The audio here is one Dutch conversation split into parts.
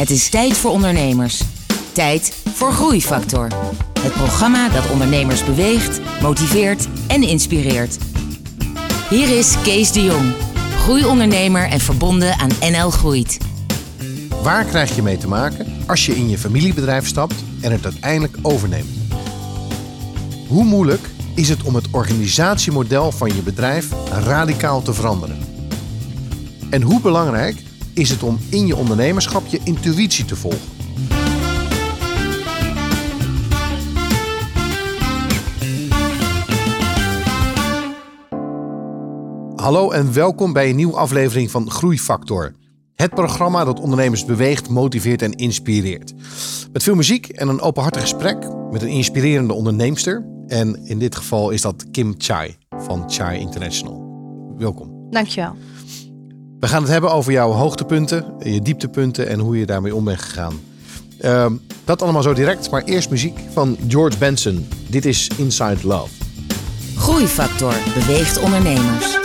Het is tijd voor ondernemers. Tijd voor Groeifactor. Het programma dat ondernemers beweegt, motiveert en inspireert. Hier is Kees de Jong, groeiondernemer en verbonden aan NL Groeit. Waar krijg je mee te maken als je in je familiebedrijf stapt en het uiteindelijk overneemt? Hoe moeilijk is het om het organisatiemodel van je bedrijf radicaal te veranderen? En hoe belangrijk is het om in je ondernemerschap je intuïtie te volgen? Hallo en welkom bij een nieuwe aflevering van Groeifactor. Het programma dat ondernemers beweegt, motiveert en inspireert. Met veel muziek en een openhartig gesprek met een inspirerende onderneemster. En in dit geval is dat Kim Chai van Chai International. Welkom. Dankjewel. We gaan het hebben over jouw hoogtepunten, je dieptepunten en hoe je daarmee om bent gegaan. Ehm, dat allemaal zo direct, maar eerst muziek van George Benson. Dit is Inside Love. Groeifactor beweegt ondernemers.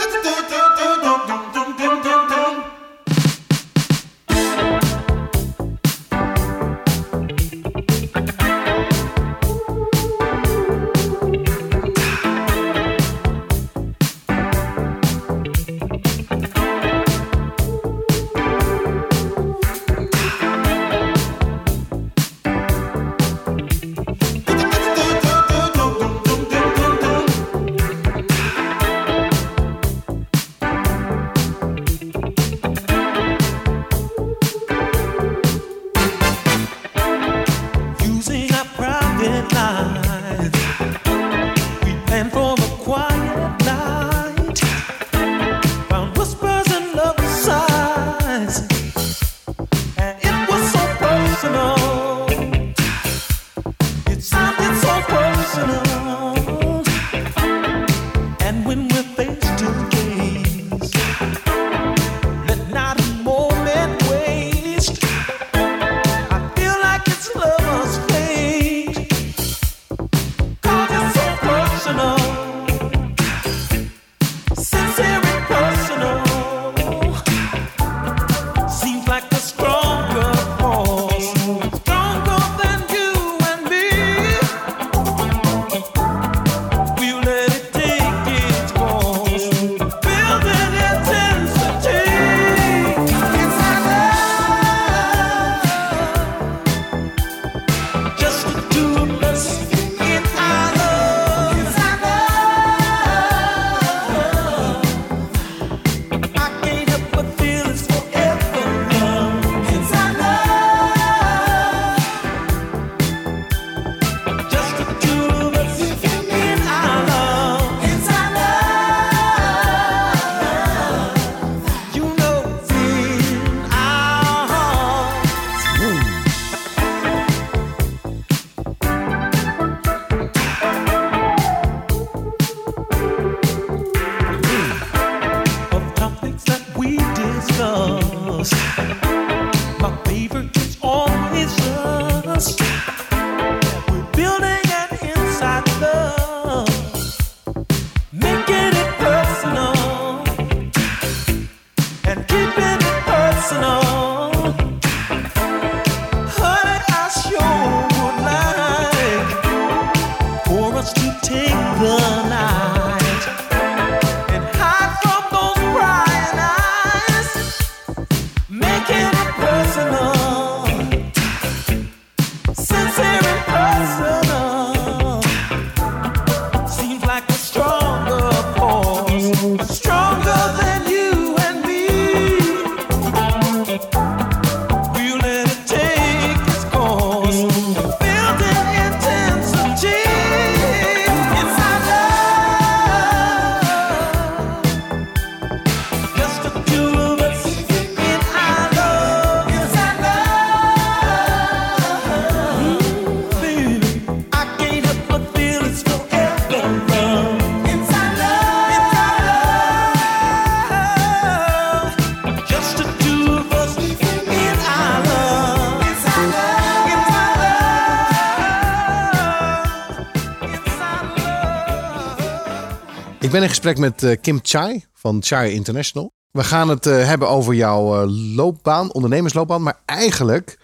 Ben in gesprek met eh, Kim Chai van Chai International. We gaan het eh, hebben over jouw eh, loopbaan, ondernemersloopbaan. Maar eigenlijk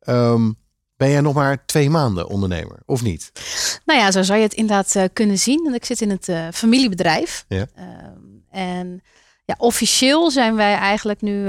ehm, ben jij nog maar twee maanden ondernemer, of niet? Nou ja, zo zou je het inderdaad kunnen zien. Want ik zit in het familiebedrijf. Ja. Ehm, en ja, officieel zijn wij eigenlijk nu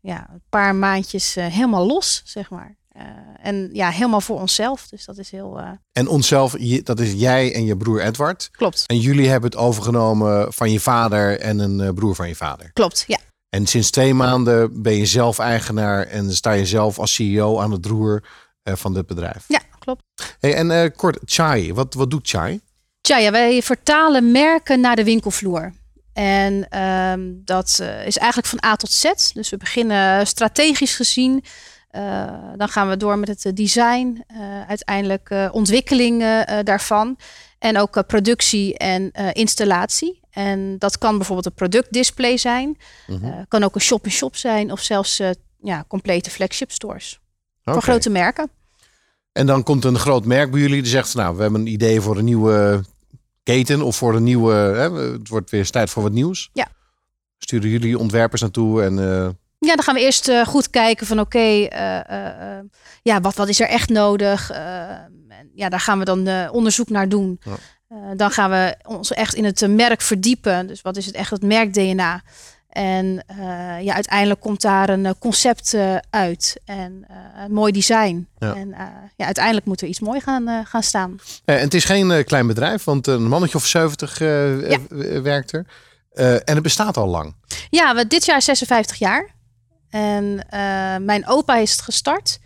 ja, een paar maandjes helemaal los, zeg maar. Eh, en ja, helemaal voor onszelf. Dus dat is heel... eh, En onszelf, dat is jij en je broer Edward. klopt, En jullie hebben het overgenomen van je vader en een eh, broer van je vader. klopt, ja. En sinds twee maanden ben je zelf eigenaar en sta je zelf als CEO aan het roer van dit bedrijf. Ja, klopt. Hey, en kort, Chai, wat, wat doet Chai? Tja, ja, wij vertalen merken naar de winkelvloer. En ehm, dat is eigenlijk van A tot Z. Dus we beginnen strategisch gezien. Eh, dan gaan we door met het eh, design, eh, uiteindelijk ontwikkeling eh, daarvan. En ook productie en installatie. En dat kan bijvoorbeeld een productdisplay zijn. Eh, kan ook een shop-in-shop zijn. Of zelfs ja, complete flagship stores. Voor grote merken. En dan komt een groot merk bij jullie die zegt, nou, we hebben een idee voor een nieuwe keten of voor een nieuwe, hè, het wordt weer eens tijd voor wat nieuws. Ja. Sturen jullie ontwerpers naartoe en Ja, dan gaan we eerst eh, goed kijken van oké, eh, eh, ja, wat, wat is er echt nodig? En ja, daar gaan we dan onderzoek naar doen. Ja. Dan gaan we ons echt in het merk verdiepen. Dus wat is het echt het merk DNA? En ja, uiteindelijk komt daar een concept uit en een mooi design. Ja. En ja, uiteindelijk moet er iets mooi gaan, gaan staan. Eh, en het is geen klein bedrijf, want een mannetje of 70 eh, Ja. eh, werkt er. En het bestaat al lang. Ja, we, dit jaar 56 jaar. En eh, mijn opa is het gestart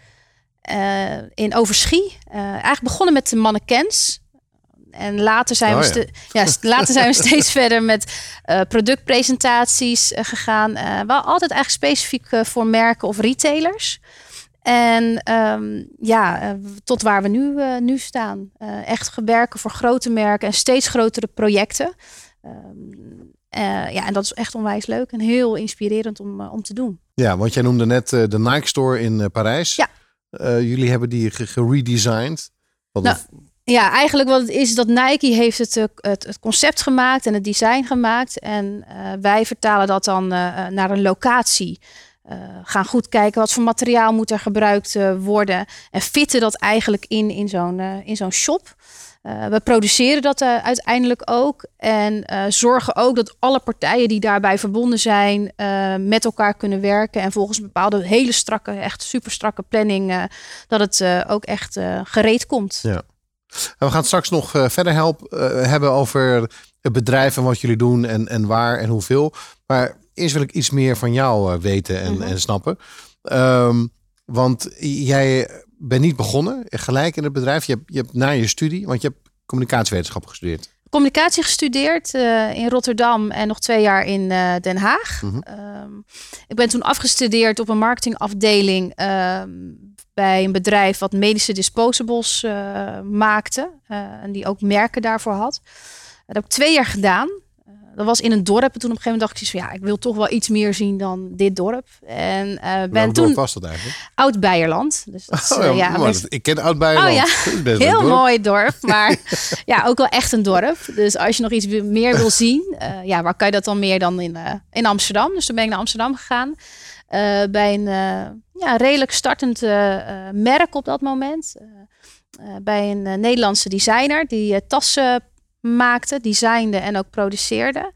eh, in Overschie. Eh, eigenlijk begonnen met de mannequins. En later zijn, Oh we, ja. ste- ja, later zijn we steeds verder met productpresentaties gegaan. Wel altijd eigenlijk specifiek voor merken of retailers. En ehm, ja, tot waar we nu, nu staan. Echt werken voor grote merken en steeds grotere projecten. Ehm, eh, ja, en dat is echt onwijs leuk en heel inspirerend om, eh, om te doen. Ja, want jij noemde net eh, de Nike Store in Parijs. Ja. Jullie hebben die ge- geredesigned. Nou, Ja, eigenlijk wat het is dat Nike heeft het, het, het concept gemaakt en het design gemaakt. En wij vertalen dat dan naar een locatie. Eh, gaan goed kijken wat voor materiaal moet er gebruikt eh, worden. En fitten dat eigenlijk in, in zo'n eh, in zo'n shop. We produceren dat uiteindelijk ook. En zorgen ook dat alle partijen die daarbij verbonden zijn, met elkaar kunnen werken. En volgens bepaalde hele strakke, echt super strakke planning, dat het ook echt gereed komt. Ja. En we gaan straks nog verder help, eh, hebben over het bedrijf en wat jullie doen en, en waar en hoeveel. Maar eerst wil ik iets meer van jou eh, weten en, Mhm. en snappen. Ehm, want jij bent niet begonnen gelijk in het bedrijf. Je hebt, je hebt na je studie, want je hebt communicatiewetenschap gestudeerd. communicatie gestudeerd eh, in Rotterdam en nog twee jaar in eh, Den Haag. Mhm. Ehm, ik ben toen afgestudeerd op een marketingafdeling ehm, bij een bedrijf wat medische disposables maakte en die ook merken daarvoor had. Dat heb ik twee jaar gedaan. Dat was in een dorp. En toen op een gegeven moment dacht ik van ja, ik wil toch wel iets meer zien dan dit dorp. En eh, ben toen was dat eigenlijk? oud Beierland. Dus dat is, Oh, eh, ja, ja, maar ik ken oud Bijland. Oh ja, best Heel mooi dorp, maar ja, ook wel echt een dorp. Dus als je nog iets meer wil zien, eh, ja, waar kan je dat dan meer dan in, in Amsterdam? Dus toen ben ik naar Amsterdam gegaan. bij een ja, redelijk startend merk op dat moment. Bij een Nederlandse designer die tassen maakte, designde en ook produceerde.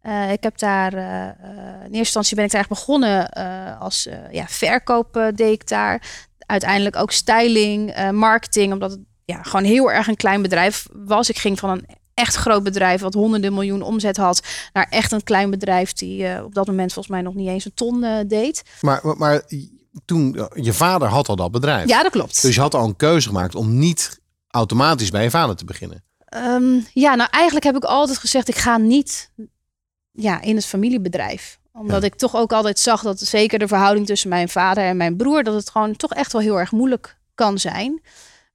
Eh, ik heb daar, eh, eh, in eerste instantie ben ik daar eigenlijk begonnen als ja, verkoop deed ik daar uiteindelijk ook styling, marketing, omdat het ja, gewoon heel erg een klein bedrijf was. Ik ging van een echt groot bedrijf wat honderden miljoen omzet had, naar echt een klein bedrijf die op dat moment volgens mij nog niet eens een ton deed. Maar, maar, toen, je vader had al dat bedrijf. Ja, dat klopt. Dus je had al een keuze gemaakt om niet automatisch bij je vader te beginnen. Ehm, ja, nou eigenlijk heb ik altijd gezegd, ik ga niet ja, in het familiebedrijf. Omdat Ja. ik toch ook altijd zag dat zeker de verhouding tussen mijn vader en mijn broer, dat het gewoon toch echt wel heel erg moeilijk kan zijn.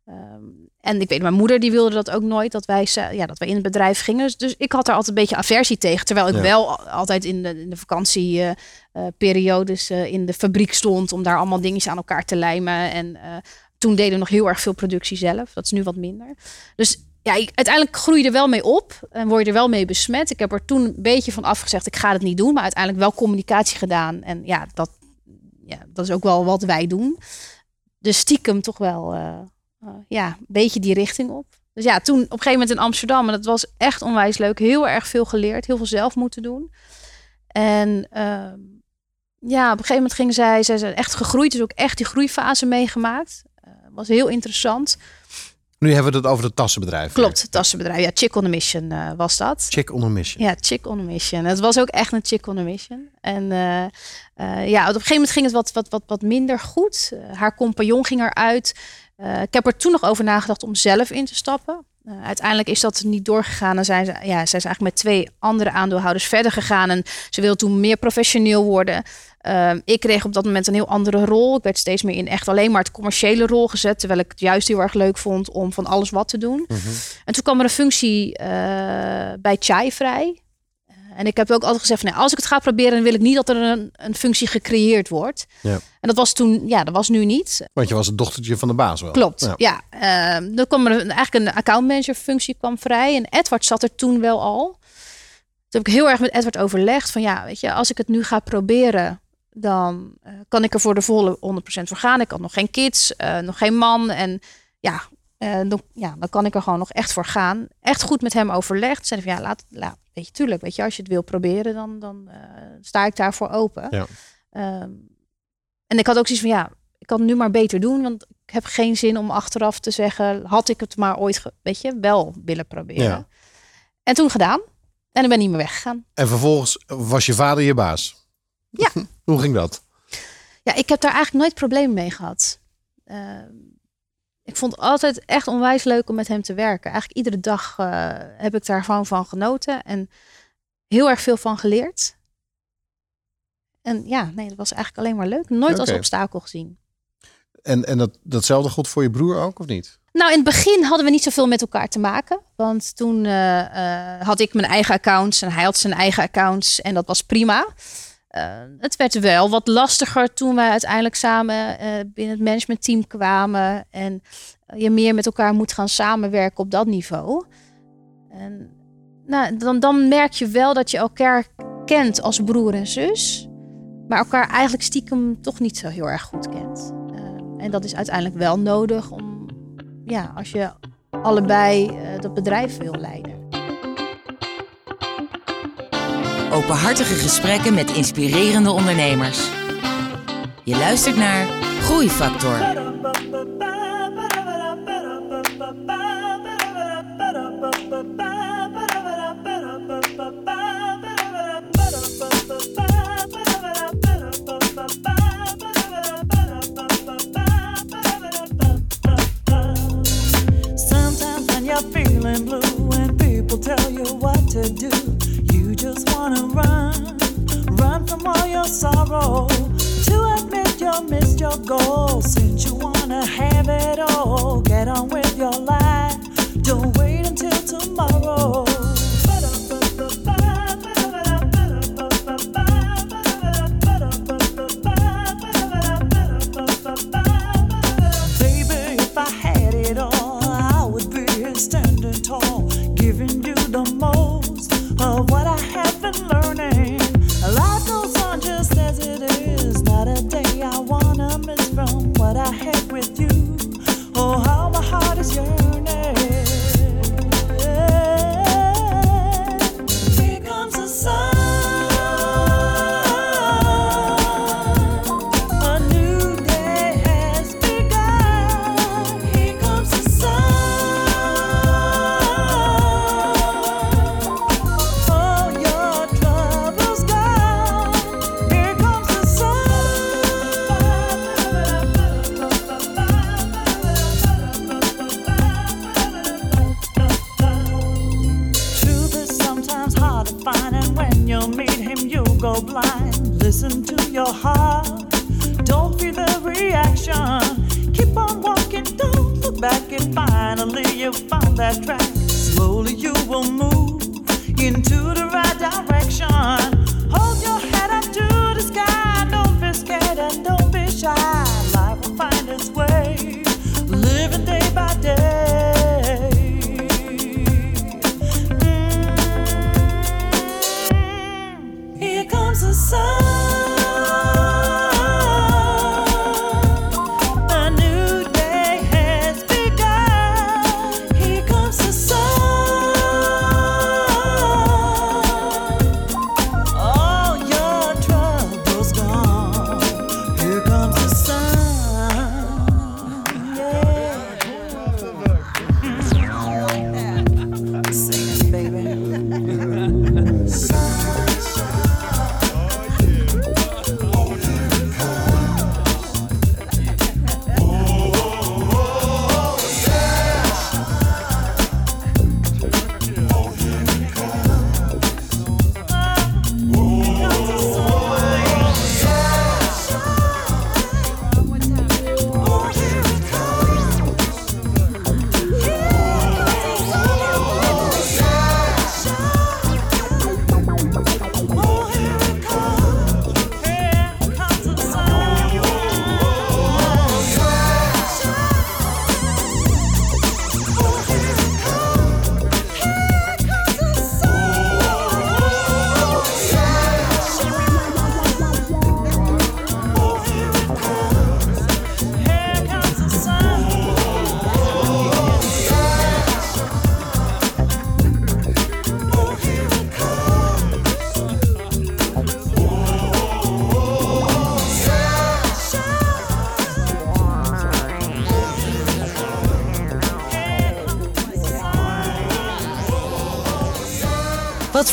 Ehm, en ik weet, mijn moeder die wilde dat ook nooit, dat wij, ja, dat wij in het bedrijf gingen. Dus, ik had daar altijd een beetje aversie tegen. Terwijl ik Ja. wel al- altijd in de, in de vakantieperiodes eh, in de fabriek stond om daar allemaal dingetjes aan elkaar te lijmen. En eh, toen deden we nog heel erg veel productie zelf. Dat is nu wat minder. Dus ja, uiteindelijk groei je er wel mee op en word je er wel mee besmet. Ik heb er toen een beetje van afgezegd, ik ga het niet doen, maar uiteindelijk wel communicatie gedaan. En ja, dat, ja, dat is ook wel wat wij doen. Dus stiekem toch wel eh, eh, ja, een beetje die richting op. Dus ja, toen op een gegeven moment in Amsterdam, en dat was echt onwijs leuk. Heel erg veel geleerd, heel veel zelf moeten doen. En ehm, ja, op een gegeven moment ging zij, zij is echt gegroeid, dus ook echt die groeifase meegemaakt. Eh, was heel interessant. Nu hebben we het over het tassenbedrijf. Klopt, het tassenbedrijf. Ja, Chick on a Mission eh, was dat. Chick on a mission. Ja, Chick on a Mission. Het was ook echt een Chick on a Mission. En eh, eh, ja, op een gegeven moment ging het wat, wat, wat, wat minder goed. Haar compagnon ging eruit. Ik heb er toen nog over nagedacht om zelf in te stappen. Uiteindelijk is dat niet doorgegaan. En zijn ze, ja, zij is eigenlijk met twee andere aandeelhouders verder gegaan. En ze wilde toen meer professioneel worden. Ehm, ik kreeg op dat moment een heel andere rol. Ik werd steeds meer in echt alleen maar het commerciële rol gezet. Terwijl ik het juist heel erg leuk vond om van alles wat te doen. En toen kwam er een functie eh, bij Chai vrij. Eh, en ik heb ook altijd gezegd: van, nou, als ik het ga proberen, dan wil ik niet dat er een, een functie gecreëerd wordt. Ja. En dat was toen, ja, dat was nu niet. Want je was het dochtertje van de baas wel. Klopt. Ja. Ja, Ehm, dan kwam er een, eigenlijk een accountmanager functie kwam vrij. En Edward zat er toen wel al. Toen heb ik heel erg met Edward overlegd van ja, weet je, als ik het nu ga proberen, dan eh, kan ik er voor de volle 100% voor gaan. Ik had nog geen kids, eh, nog geen man. En ja, eh, dan, ja, dan kan ik er gewoon nog echt voor gaan. Echt goed met hem overlegd. Hij van ja, laat, laat weet je, tuurlijk, weet je, als je het wil proberen, dan, dan eh, sta ik daarvoor open. Ja. Ehm, en ik had ook zoiets van ja, ik kan het nu maar beter doen, want ik heb geen zin om achteraf te zeggen, had ik het maar ooit, weet je, wel willen proberen. Ja. En toen gedaan. En dan ben ik niet meer weggegaan. En vervolgens was je vader je baas. Ja. Hoe ging dat? Ja, ik heb daar eigenlijk nooit problemen mee gehad. Ehm, ik vond het altijd echt onwijs leuk om met hem te werken. Eigenlijk iedere dag eh, heb ik daar gewoon van genoten en heel erg veel van geleerd. En ja, nee, dat was eigenlijk alleen maar leuk. Nooit als obstakel gezien. En, en dat, datzelfde gold voor je broer ook, of niet? Nou, in het begin hadden we niet zoveel met elkaar te maken. Want toen eh, eh, had ik mijn eigen accounts en hij had zijn eigen accounts. En dat was prima. Eh, het werd wel wat lastiger toen wij uiteindelijk samen eh, binnen het managementteam kwamen. En je meer met elkaar moet gaan samenwerken op dat niveau. En nou, dan, dan merk je wel dat je elkaar kent als broer en zus. Maar elkaar eigenlijk stiekem toch niet zo heel erg goed kent. Eh, en dat is uiteindelijk wel nodig om ja, als je allebei dat bedrijf wil leiden. Openhartige gesprekken met inspirerende ondernemers. Je luistert naar Groeifactor.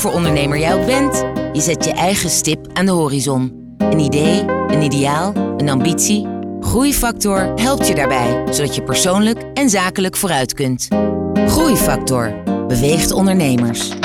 Voor ondernemer jij ook bent, je zet je eigen stip aan de horizon. Een idee, een ideaal, een ambitie. Groeifactor helpt je daarbij, zodat je persoonlijk en zakelijk vooruit kunt. Groeifactor beweegt ondernemers.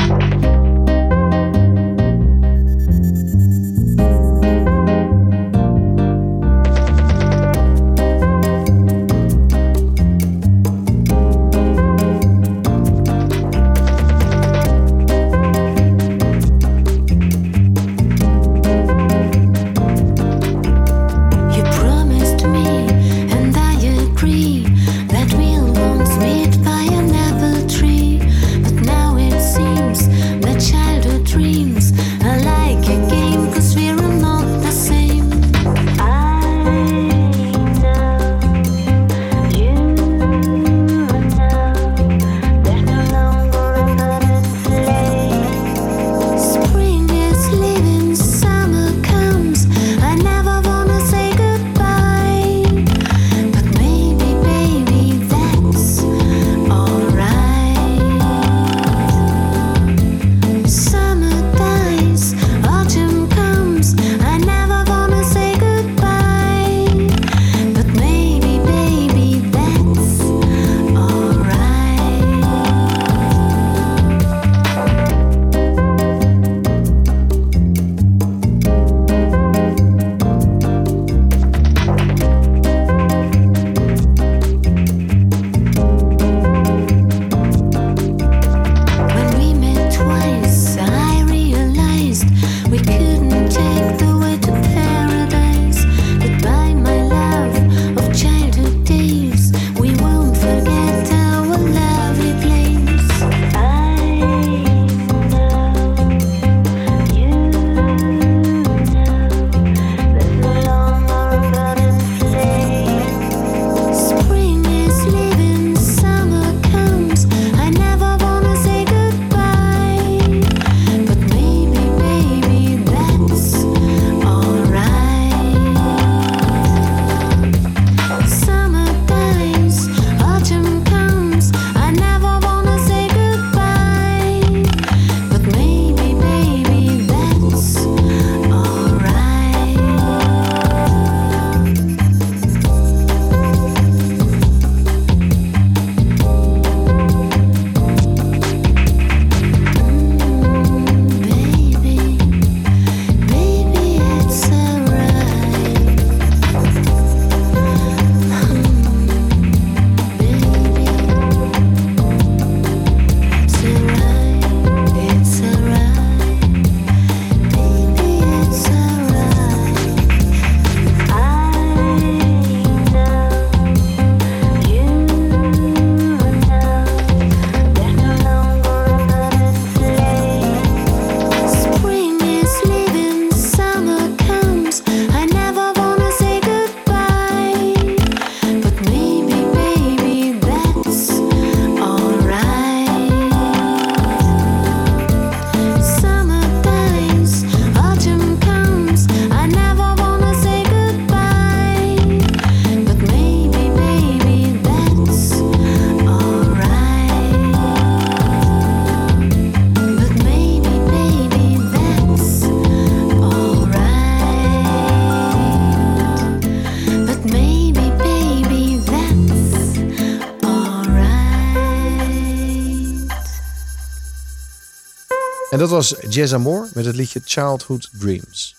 Dat was Jazz Amor met het liedje Childhood Dreams.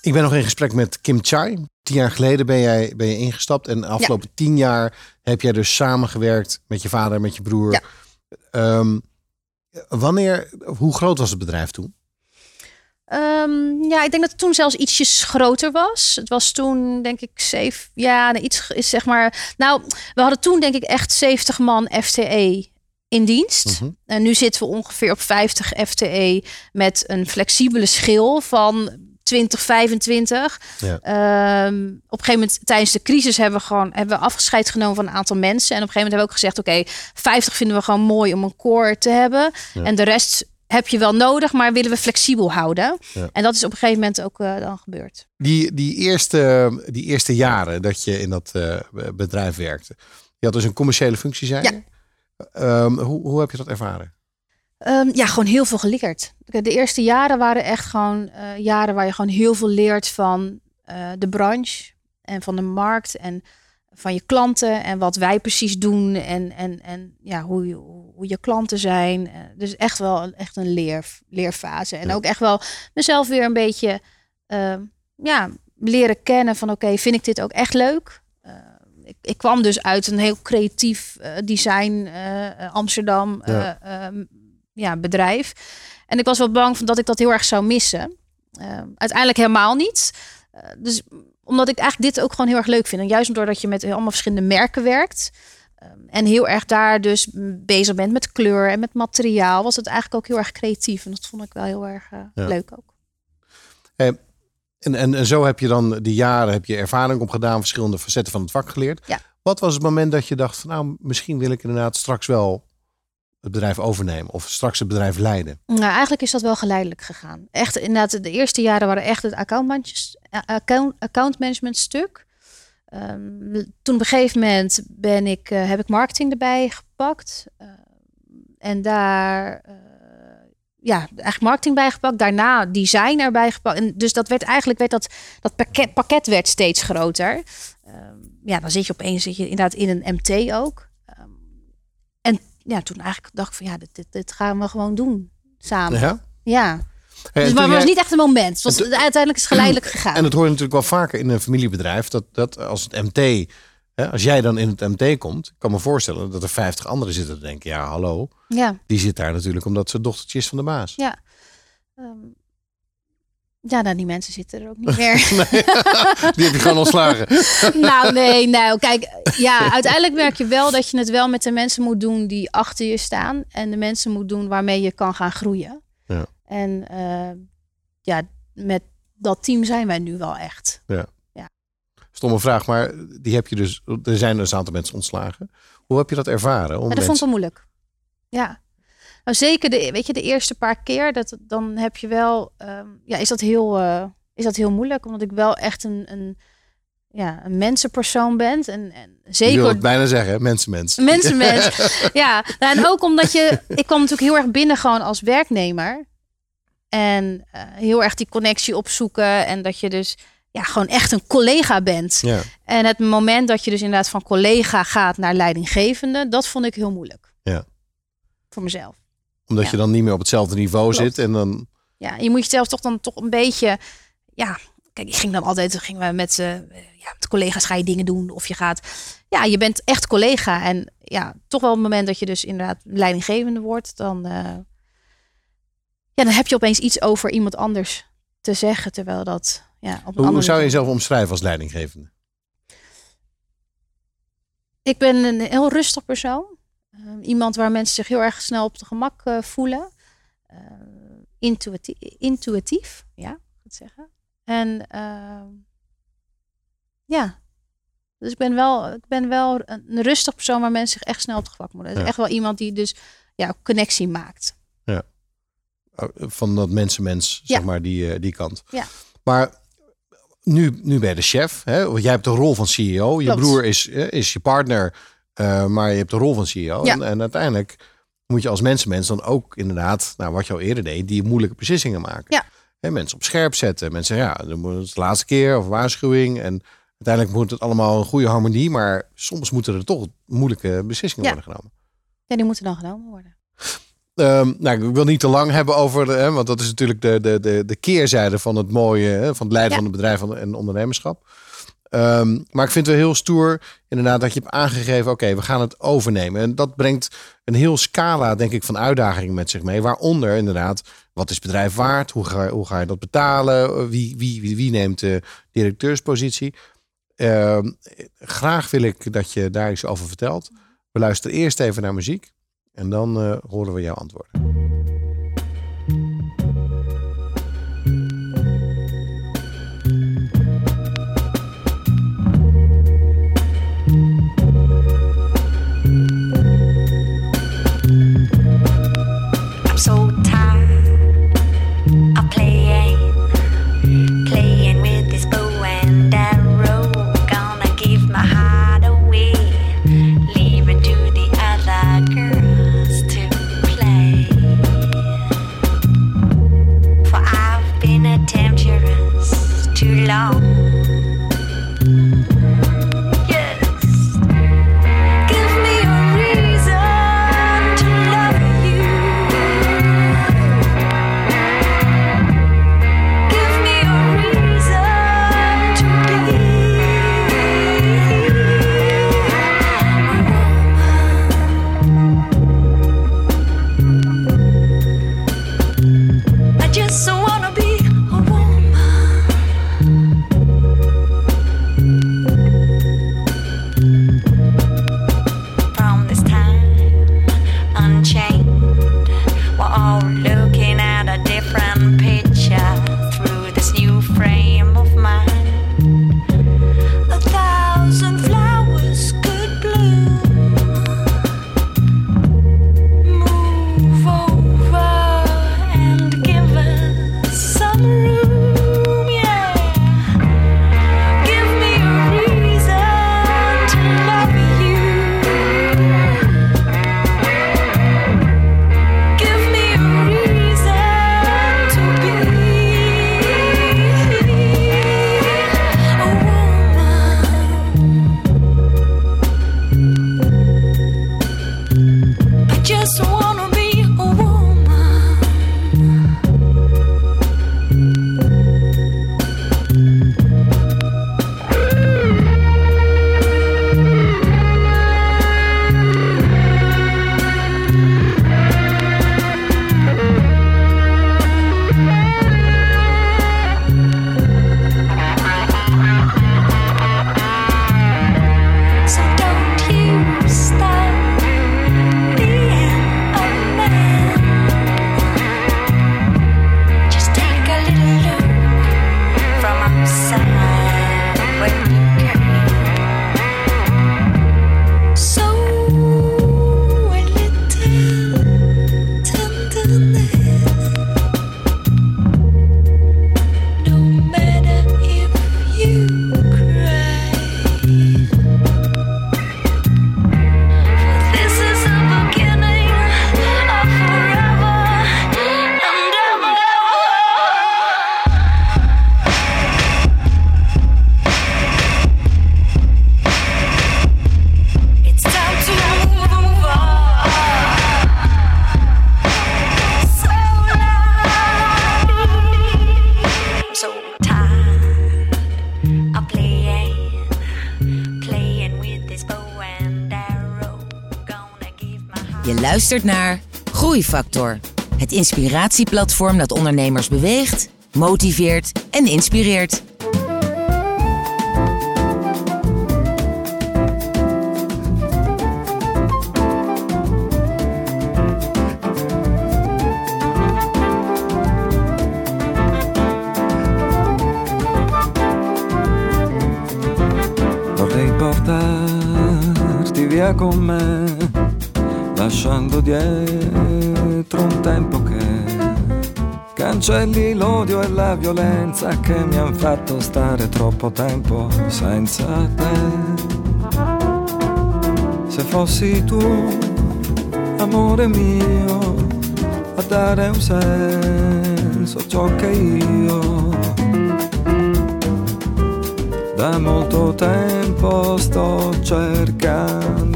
Ik ben nog in gesprek met Kim Chai. Tien jaar geleden ben jij ben je ingestapt. En de afgelopen tien jaar heb jij dus samengewerkt met je vader en met je broer. Ja. Ehm, wanneer, hoe groot was het bedrijf toen? Ehm, ja, ik denk dat het toen zelfs ietsjes groter was. Het was toen, denk ik, zeven. Ja, iets is zeg maar. Nou, we hadden toen, denk ik, echt 70 man FTE in dienst. Mhm. En nu zitten we ongeveer op 50 FTE met een flexibele schil van 2025. Ja. Ehm, op een gegeven moment tijdens de crisis hebben we gewoon hebben we afgescheid genomen van een aantal mensen. En op een gegeven moment hebben we ook gezegd: oké, 50 vinden we gewoon mooi om een core te hebben. Ja. En de rest heb je wel nodig, maar willen we flexibel houden. Ja. En dat is op een gegeven moment ook eh, dan gebeurd. Die, die, eerste, die eerste jaren dat je in dat eh, bedrijf werkte. Je had dus een commerciële functie, zei Ja. Ehm, hoe, hoe heb je dat ervaren? Ehm, ja, gewoon heel veel geleerd. De eerste jaren waren echt gewoon eh, jaren waar je gewoon heel veel leert van eh, de branche en van de markt en van je klanten en wat wij precies doen en, en, en ja, hoe, je, hoe je klanten zijn. Eh, dus echt wel echt een leer, leerfase. En Ja. ook echt wel mezelf weer een beetje ehm, ja, leren kennen van oké, vind ik dit ook echt leuk? Ik, ik kwam dus uit een heel creatief eh, design eh, eh, Amsterdam Ja. eh, ehm, ja, bedrijf. En ik was wel bang van dat ik dat heel erg zou missen. Ehm, uiteindelijk helemaal niet. Dus omdat ik eigenlijk dit ook gewoon heel erg leuk vind. En juist doordat je met allemaal verschillende merken werkt. ehm, en heel erg daar dus bezig bent met kleur en met materiaal. Was het eigenlijk ook heel erg creatief. En dat vond ik wel heel erg Ja. leuk ook. En, en, en zo heb je dan die jaren heb je ervaring opgedaan, verschillende facetten van het vak geleerd. Ja. Wat was het moment dat je dacht van nou, misschien wil ik inderdaad straks wel het bedrijf overnemen of straks het bedrijf leiden? Nou, eigenlijk is dat wel geleidelijk gegaan. Echt, inderdaad, de eerste jaren waren echt het eh, account, accountmanagement stuk. Ehm, toen op een gegeven moment ben ik, eh, heb ik marketing erbij gepakt. Eh, en daar, eh, ja, eigenlijk marketing bijgepakt. Daarna design erbij gepakt. En dus dat werd eigenlijk, werd dat, dat pakket, pakket werd steeds groter. Ehm, ja, dan zit je opeens zit je inderdaad in een MT ook. Ehm, en ja, toen eigenlijk dacht ik van ja, dit, dit, dit gaan we gewoon doen samen. Ja. Dus, maar het was jij- niet echt een moment. Het was, uiteindelijk is geleidelijk gegaan. En dat hoor je natuurlijk wel vaker in een familiebedrijf. Dat, dat als het MT, als jij dan in het MT komt, ik kan me voorstellen dat er 50 anderen zitten te denken, ja hallo, ja, die zit daar natuurlijk omdat ze dochtertje is van de baas. ja. Ehm, ja, nou, die mensen zitten er ook niet meer. Die heb je gewoon ontslagen. nou, nee, nou, kijk, ja, uiteindelijk merk je wel dat je het wel met de mensen moet doen die achter je staan. En de mensen moet doen waarmee je kan gaan groeien. Ja. En eh, ja, met dat team zijn wij nu wel echt. Stomme vraag, maar die heb je dus. Er zijn dus een aantal mensen ontslagen. Hoe heb je dat ervaren? Om dat vond ik wel moeilijk. Ja. Nou, zeker de, weet je, de eerste paar keer, dat, dan heb je wel, ehm, ja, is dat heel, eh, is dat heel moeilijk. Omdat ik wel echt een, een, ja, een mensenpersoon ben. En, en Ik zeker wil het bijna zeggen, mensenmens. mensenmens. ja, nou, en ook omdat je, ik kwam natuurlijk heel erg binnen gewoon als werknemer. En eh, heel erg die connectie opzoeken. En dat je dus ja, gewoon echt een collega bent. Ja, En het moment dat je dus inderdaad van collega gaat naar leidinggevende, dat vond ik heel moeilijk. Ja. Voor mezelf. omdat Ja. je dan niet meer op hetzelfde niveau Klopt. zit. En dan, Ja, je moet jezelf toch dan toch een beetje, ja, kijk, ik ging dan altijd, gingen we met, eh, ja, met collega's ga je dingen doen of je gaat, ja, je bent echt collega en ja, toch wel op het moment dat je dus inderdaad leidinggevende wordt, dan, eh, ja, dan heb je opeens iets over iemand anders te zeggen, terwijl dat, ja, op hoe, zou je jezelf omschrijven als leidinggevende? Ik ben een heel rustig persoon. Eh, iemand waar mensen zich heel erg snel op de gemak eh, voelen. Eh, intuïtief, intuïtief, ja, goed zeggen. En eh, ja, dus ik ben wel, ik ben wel een rustig persoon waar mensen zich echt snel op de gemak voelen. Ja. echt wel iemand die dus ja, connectie maakt. Oh, Van dat mensenmens, zeg Ja. maar, die, eh, die kant. Ja. Maar nu, nu ben je de chef. Hè? Want jij hebt de rol van CEO. Je Klopt. broer is, eh, is je partner. eh, maar je hebt de rol van CEO. Ja. En, en uiteindelijk moet je als mensenmens dan ook inderdaad, nou, wat je al eerder deed, die moeilijke beslissingen maken. Ja. Hè, mensen op scherp zetten. Mensen ja, dan moet het de laatste keer of waarschuwing. En uiteindelijk moet het allemaal een goede harmonie. Maar soms moeten er toch moeilijke beslissingen Ja. worden genomen. Ja, die moeten dan genomen worden. Ehm, nou, ik wil niet te lang hebben over, de, hè, want dat is natuurlijk de, de, de, de keerzijde van het mooie, hè, van het leiden Ja. van het bedrijf en- ondernemerschap. Ehm, maar ik vind het wel heel stoer, inderdaad, dat je hebt aangegeven, oké, we gaan het overnemen. En dat brengt een heel scala, denk ik, van uitdagingen met zich mee. Waaronder inderdaad, wat is bedrijf waard? Hoe ga, hoe ga je dat betalen? Wie, wie, wie, wie neemt de directeurspositie? Ehm, graag wil ik dat je daar iets over vertelt. We luisteren eerst even naar muziek. En dan eh, horen we jouw antwoorden. long. Naar Groeifactor. Het inspiratieplatform dat ondernemers beweegt, motiveert en inspireert. Cancelli l'odio e la violenza che mi han fatto stare troppo tempo senza te. Se fossi tu, amore mio, a dare un senso a ciò che io da molto tempo sto cercando.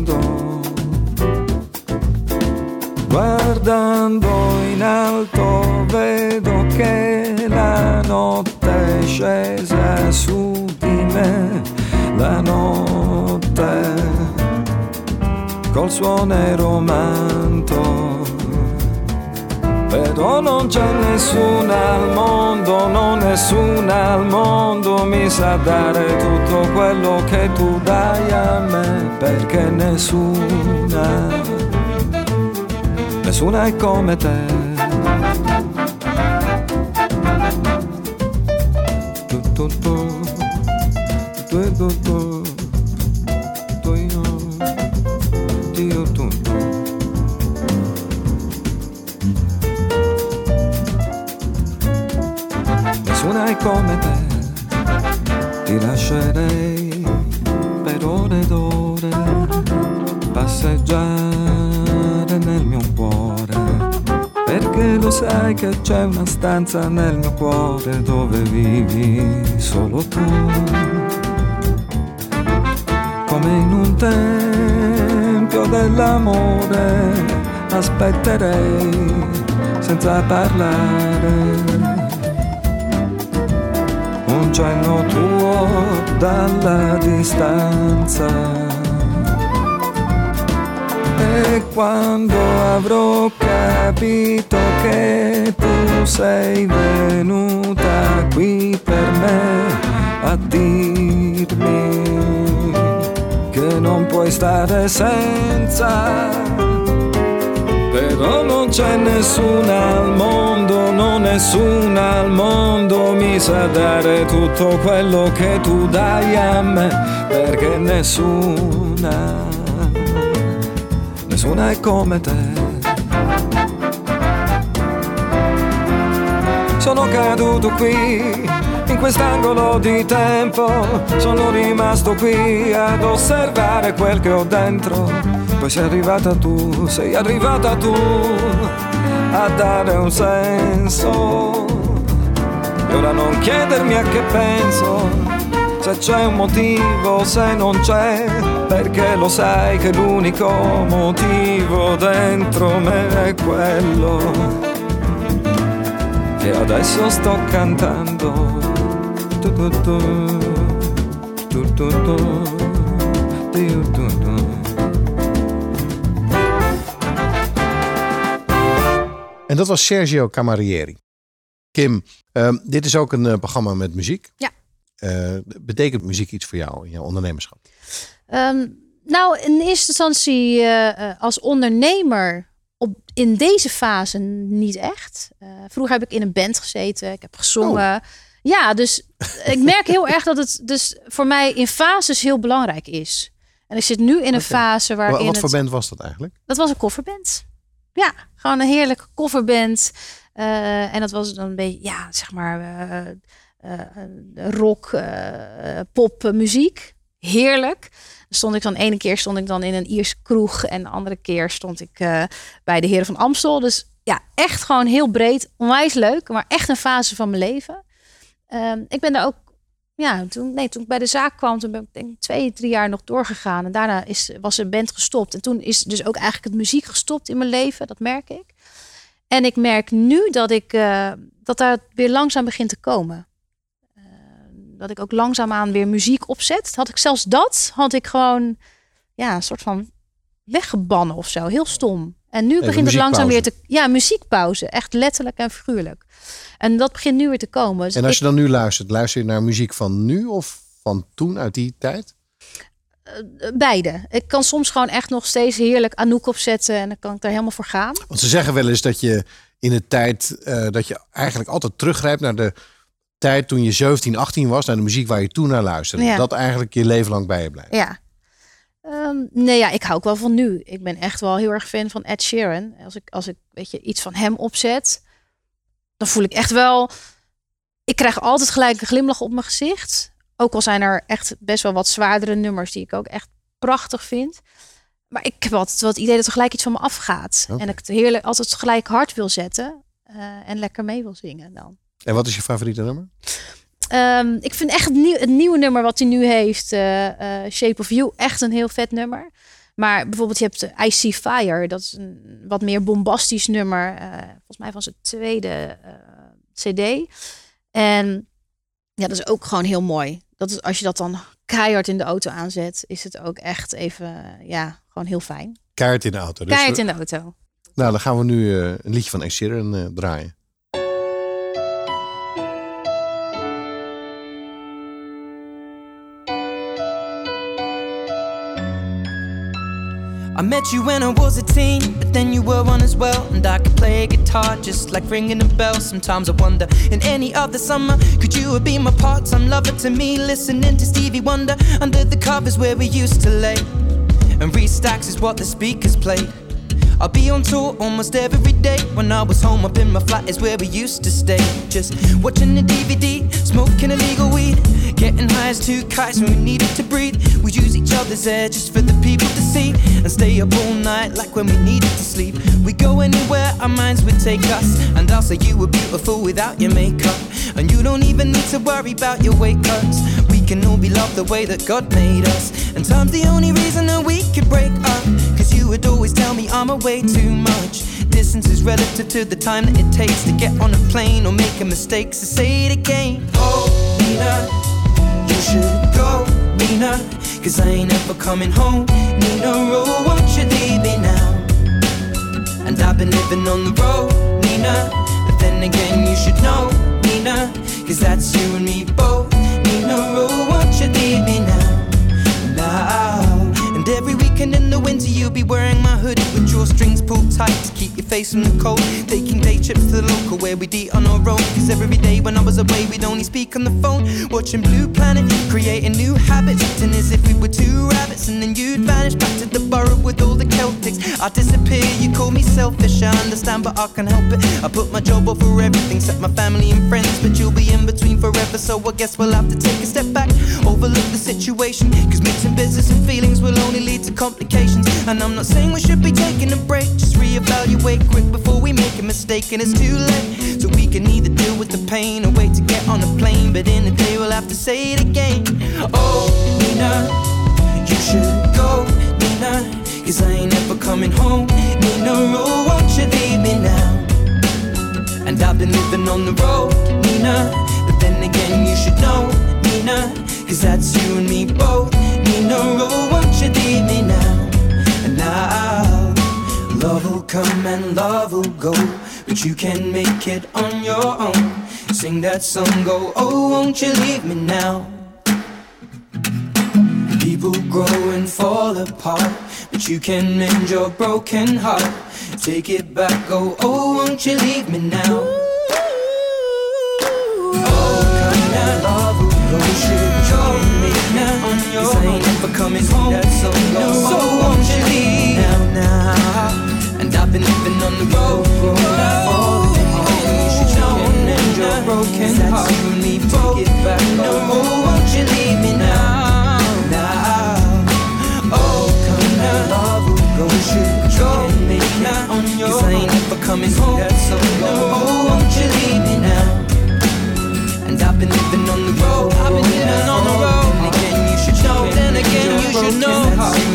Guardando in alto vedo che la notte è scesa su di me, la notte col suo nero manto. Però non c'è nessuna al mondo, no nessuna al mondo mi sa dare tutto quello che tu dai a me, perché nessuna, son icône m'attend. C'è una stanza nel mio cuore dove vivi solo tu, come in un tempio dell'amore aspetterei senza parlare un cenno tuo dalla distanza. E quando avrò capito che tu sei venuta qui per me a dirmi che non puoi stare senza però non c'è nessuna al mondo, no nessuna al mondo mi sa dare tutto quello che tu dai a me, perché nessuna, nessuna è come te. Sono caduto qui, in quest'angolo di tempo, sono rimasto qui ad osservare quel che ho dentro. Poi sei arrivata tu, sei arrivata tu a dare un senso. E ora non chiedermi a che penso, se c'è un motivo, se non c'è, perché lo sai che l'unico motivo dentro me è quello che adesso sto cantando. Tu, tu, tu, tu, tu, tu, tu, tu, tu. En dat was Sergio Camarieri. Kim, ehm, dit is ook een eh, programma met muziek. Ja. Eh, betekent muziek iets voor jou in jouw ondernemerschap? Ehm, nou, in eerste instantie eh, eh, als ondernemer in deze fase niet echt. Eh, vroeger heb ik in een band gezeten, ik heb gezongen. Ja, dus ik merk heel erg dat het dus voor mij in fases heel belangrijk is. En ik zit nu in een fase Wa- waarin Wat voor het... band was dat eigenlijk? Dat was een coverband. Ja, gewoon een heerlijke coverband. Eh, en dat was dan een beetje, ja, zeg maar, eh, rock, pop, muziek. Heerlijk. Stond ik dan ene keer stond ik dan in een Ierse kroeg en de andere keer stond ik eh, bij de Heren van Amstel. Dus ja, echt gewoon heel breed, onwijs leuk, maar echt een fase van mijn leven. Ehm, ik ben daar ook, ja, toen, nee, toen ik bij de zaak kwam, toen ben ik denk twee, drie jaar nog doorgegaan. En daarna is, was de band gestopt. En toen is dus ook eigenlijk het muziek gestopt in mijn leven, dat merk ik. En ik merk nu dat ik eh, dat daar weer langzaam begint te komen. Eh, dat ik ook langzaamaan weer muziek opzet. Had ik zelfs dat, had ik gewoon ja, een soort van weggebannen of zo. Heel stom. En nu Even begint het langzaam weer te... Ja, muziekpauze. Echt letterlijk en figuurlijk. En dat begint nu weer te komen. Dus En als ik- je dan nu luistert, luister je naar muziek van nu of van toen uit die tijd? Beide. Ik kan soms gewoon echt nog steeds heerlijk Anouk opzetten. En dan kan ik daar helemaal voor gaan. Want ze zeggen wel eens dat je in de tijd eh, dat je eigenlijk altijd teruggrijpt naar de tijd toen je 17, 18 was, naar de muziek waar je toen naar luisterde. Ja. Dat eigenlijk je leven lang bij je blijft. Ja. Ehm, nee, ja, ik hou ook wel van nu. Ik ben echt wel heel erg fan van Ed Sheeran. Als ik, als ik weet je, iets van hem opzet, dan voel ik echt wel... Ik krijg altijd gelijk een glimlach op mijn gezicht. Ook al zijn er echt best wel wat zwaardere nummers die ik ook echt prachtig vind. Maar ik heb altijd wel het idee dat er gelijk iets van me afgaat. En dat ik het heerlijk altijd gelijk hard wil zetten. eh, en lekker mee wil zingen dan. En wat is je favoriete nummer? Ehm, ik vind echt het, nieuw, het nieuwe nummer wat hij nu heeft, eh, eh, Shape of You, echt een heel vet nummer. Maar bijvoorbeeld je hebt eh, I See Fire, dat is een wat meer bombastisch nummer. volgens mij van zijn tweede CD. En ja, dat is ook gewoon heel mooi. Dat is, als je dat dan keihard in de auto aanzet, is het ook echt even, ja, gewoon heel fijn. Keihard in de auto. Dus Keihard in de auto. Nou, dan gaan we nu een liedje van Ed Sheeran draaien. I met you when I was a teen, but then you were one as well. And I could play guitar just like ringing a bell. Sometimes I wonder, in any other summer, could you have been my part time lover to me? Listening to Stevie Wonder under the covers where we used to lay. And restacks is what the speakers played. I'll be on tour almost every day. When I was home up in my flat is where we used to stay. Just watching the DVD, smoking illegal weed, getting high as two kites when we needed to breathe. We'd use each other's air just for the people to see, and stay up all night like when we needed to sleep. We go anywhere our minds would take us, and I'll say you were beautiful without your makeup, and you don't even need to worry about your weight cuts. We can all be loved the way that God made us, and time's the only reason that we could break up. You would always tell me I'm away too much. Distance is relative to the time that it takes to get on a plane or make a mistake, so say it again. Oh, Nina, you should go, Nina. Cause I ain't ever coming home. Nina, oh, won't you leave me now? And I've been living on the road, Nina. But then again, you should know, Nina. Cause that's you and me drawstrings pulled tight to keep your face from the cold. Taking day trips to the local where we'd eat on our own. Cause every day when I was away, we'd only speak on the phone. Watching Blue Planet, creating new habits. Acting as if we were two rabbits. And then you'd vanish back to the with all the Celtics. I disappear, you call me selfish, I understand, but I can help it. I put my job over everything, except my family and friends. But you'll be in between forever, so I guess we'll have to take a step back. Overlook the situation, cause mixing business and feelings will only lead to complications. And I'm not saying we should be taking a break, just reevaluate quick before we make a mistake and it's too late. So we can either deal with the pain or wait to get on a plane. But in the day, we'll have to say it again. Oh, Nina, you should go, Cause I ain't ever coming home. Nina, oh, won't you leave me now? And I've been living on the road, Nina. But then again, you should know, Nina. Cause that's you and me both. Nina, oh, won't you leave me now? And now, love will come and love will go. But you can make it on your own. Sing that song, go, oh, won't you leave me now? People grow and fall apart, but you can mend your broken heart. Take it back, go, oh, won't you leave me now? Oh, come now, love will go, you should join me now. On your Cause I ain't never coming home, that's so go, so won't you leave now, now? And I've been living on the road, growing up all the time. You should join and your broken heart. You and me both. Take it back, no, oh, won't you leave go, should me now. On your Cause I ain't never coming home, that's so go, oh, won't you leave me now? And I've been living on the road. I've been living on the road. And again, you should know. Then again, you should know.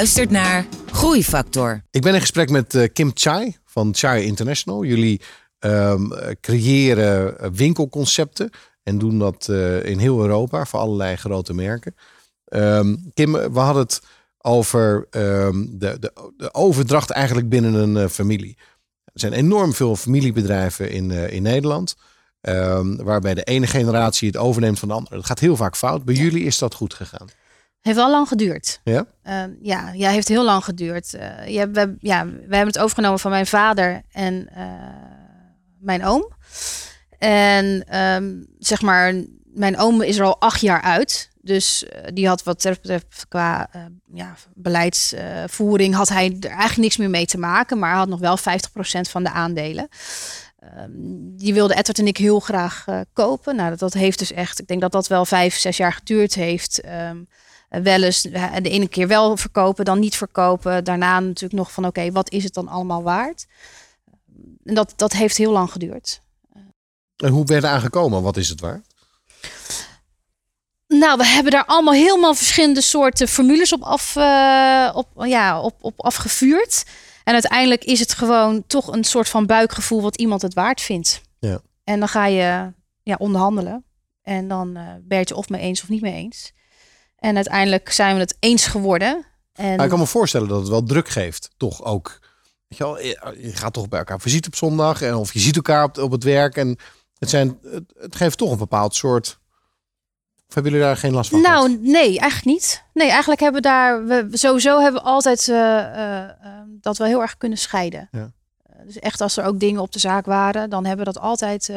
Luistert naar Groeifactor. Ik ben in gesprek met eh, Kim Chai van Chai International. Jullie ehm, eh, creëren eh, winkelconcepten en doen dat eh, in heel Europa voor allerlei grote merken. Ehm, Kim, we hadden het over ehm, de, de, de overdracht eigenlijk binnen een eh, familie. Er zijn enorm veel familiebedrijven in, eh, in Nederland. waarbij de ene generatie het overneemt van de andere. Dat gaat heel vaak fout. Bij jullie is dat goed gegaan. Heeft wel lang geduurd. Ja? Ehm, ja, ja, heeft heel lang geduurd. Eh, we, ja, we hebben het overgenomen van mijn vader en eh, mijn oom. En ehm, zeg maar, mijn oom is er al acht jaar uit. Dus eh, die had wat betreft qua ja, beleidsvoering had hij er eigenlijk niks meer mee te maken. Maar hij had nog wel 50% van de aandelen. Ehm, die wilde Edward en ik heel graag kopen. Nou, dat, dat heeft dus echt, ik denk dat dat wel vijf, zes jaar geduurd heeft. Wel eens eh, de ene keer wel verkopen, dan niet verkopen. Daarna natuurlijk nog van oké, wat is het dan allemaal waard? En dat, dat heeft heel lang geduurd. En hoe ben je eraan gekomen? Wat is het waard? Nou, we hebben daar allemaal helemaal verschillende soorten formules op, af, eh, op, ja, op, op afgevuurd. En uiteindelijk is het gewoon toch een soort van buikgevoel wat iemand het waard vindt. Ja. En dan ga je ja, onderhandelen. En dan eh, ben je het of mee eens of niet mee eens. En uiteindelijk zijn we het eens geworden. En Maar ik kan me voorstellen dat het wel druk geeft. Toch ook. Weet je, wel, je gaat toch bij elkaar visite op zondag. En of je ziet elkaar op, op het werk. En het, zijn, het, het geeft toch een bepaald soort. Of hebben jullie daar geen last van? Nou, nee, eigenlijk niet. Nee, eigenlijk hebben we daar we sowieso hebben we altijd eh, eh, eh, dat wel heel erg kunnen scheiden. Ja. Eh, dus echt als er ook dingen op de zaak waren, dan hebben we dat altijd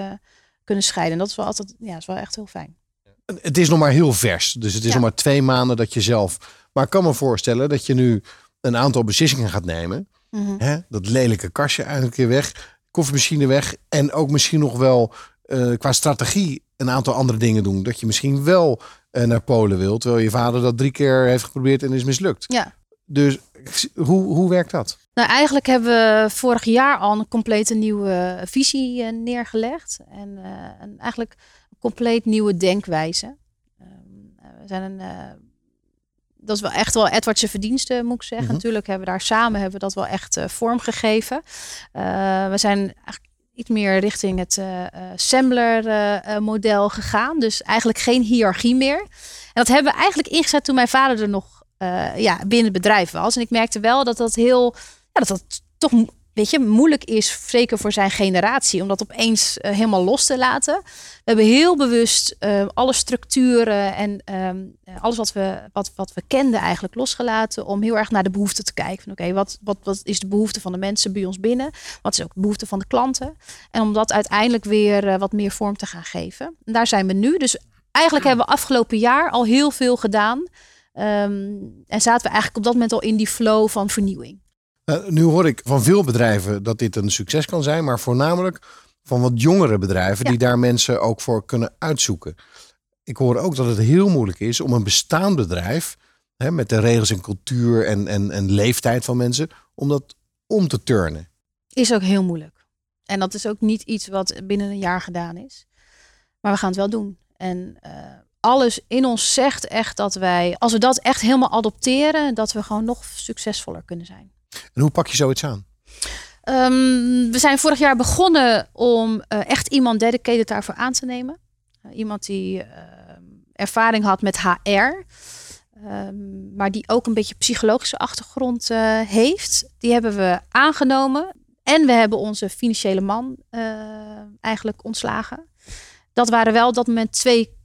kunnen scheiden. En dat is wel altijd, ja, is wel echt heel fijn. Het is nog maar heel vers. Dus het is Ja. nog maar twee maanden dat je zelf. Maar ik kan me voorstellen dat je nu een aantal beslissingen gaat nemen. Mhm. Hè? Dat lelijke kastje eigenlijk weer weg. Koffiemachine weg. En ook misschien nog wel eh, qua strategie een aantal andere dingen doen. Dat je misschien wel eh, naar Polen wilt. Terwijl je vader dat drie keer heeft geprobeerd en is mislukt. Ja. Dus hoe, hoe werkt dat? Nou, eigenlijk hebben we vorig jaar al een complete nieuwe visie eh, neergelegd. En, en eigenlijk compleet nieuwe denkwijze. Ehm, eh, we zijn een, eh, dat is wel echt wel Edwardse verdienste, moet ik zeggen. Mhm. Natuurlijk hebben we daar samen hebben we dat wel echt eh, vorm gegeven. Eh, we zijn eigenlijk iets meer richting het Assembler-model gegaan. Dus eigenlijk geen hiërarchie meer. En dat hebben we eigenlijk ingezet toen mijn vader er nog ja, binnen het bedrijf was. En ik merkte wel dat dat heel, ja, dat dat toch, weet je, moeilijk is, zeker voor zijn generatie, om dat opeens eh, helemaal los te laten. We hebben heel bewust eh, alle structuren en ehm, eh, alles wat we, wat, wat we kenden eigenlijk losgelaten, om heel erg naar de behoeften te kijken. Oké, wat, wat, wat is de behoefte van de mensen bij ons binnen? Wat is ook de behoefte van de klanten? En om dat uiteindelijk weer eh, wat meer vorm te gaan geven. En daar zijn we nu. Dus eigenlijk hebben we afgelopen jaar al heel veel gedaan. Ehm, en zaten we eigenlijk op dat moment al in die flow van vernieuwing. Eh, nu hoor ik van veel bedrijven dat dit een succes kan zijn. Maar voornamelijk van wat jongere bedrijven Ja. die daar mensen ook voor kunnen uitzoeken. Ik hoor ook dat het heel moeilijk is om een bestaand bedrijf, hè, met de regels en cultuur en, en, en leeftijd van mensen, om dat om te turnen. Is ook heel moeilijk. En dat is ook niet iets wat binnen een jaar gedaan is. Maar we gaan het wel doen. En eh, alles in ons zegt echt dat wij, als we dat echt helemaal adopteren, dat we gewoon nog succesvoller kunnen zijn. En hoe pak je zoiets aan? Ehm, we zijn vorig jaar begonnen om eh, echt iemand dedicated daarvoor aan te nemen. Eh, iemand die eh, ervaring had met HR, ehm, maar die ook een beetje psychologische achtergrond eh, heeft. Die hebben we aangenomen. En we hebben onze financiële man eigenlijk ontslagen. Dat waren wel op dat moment twee,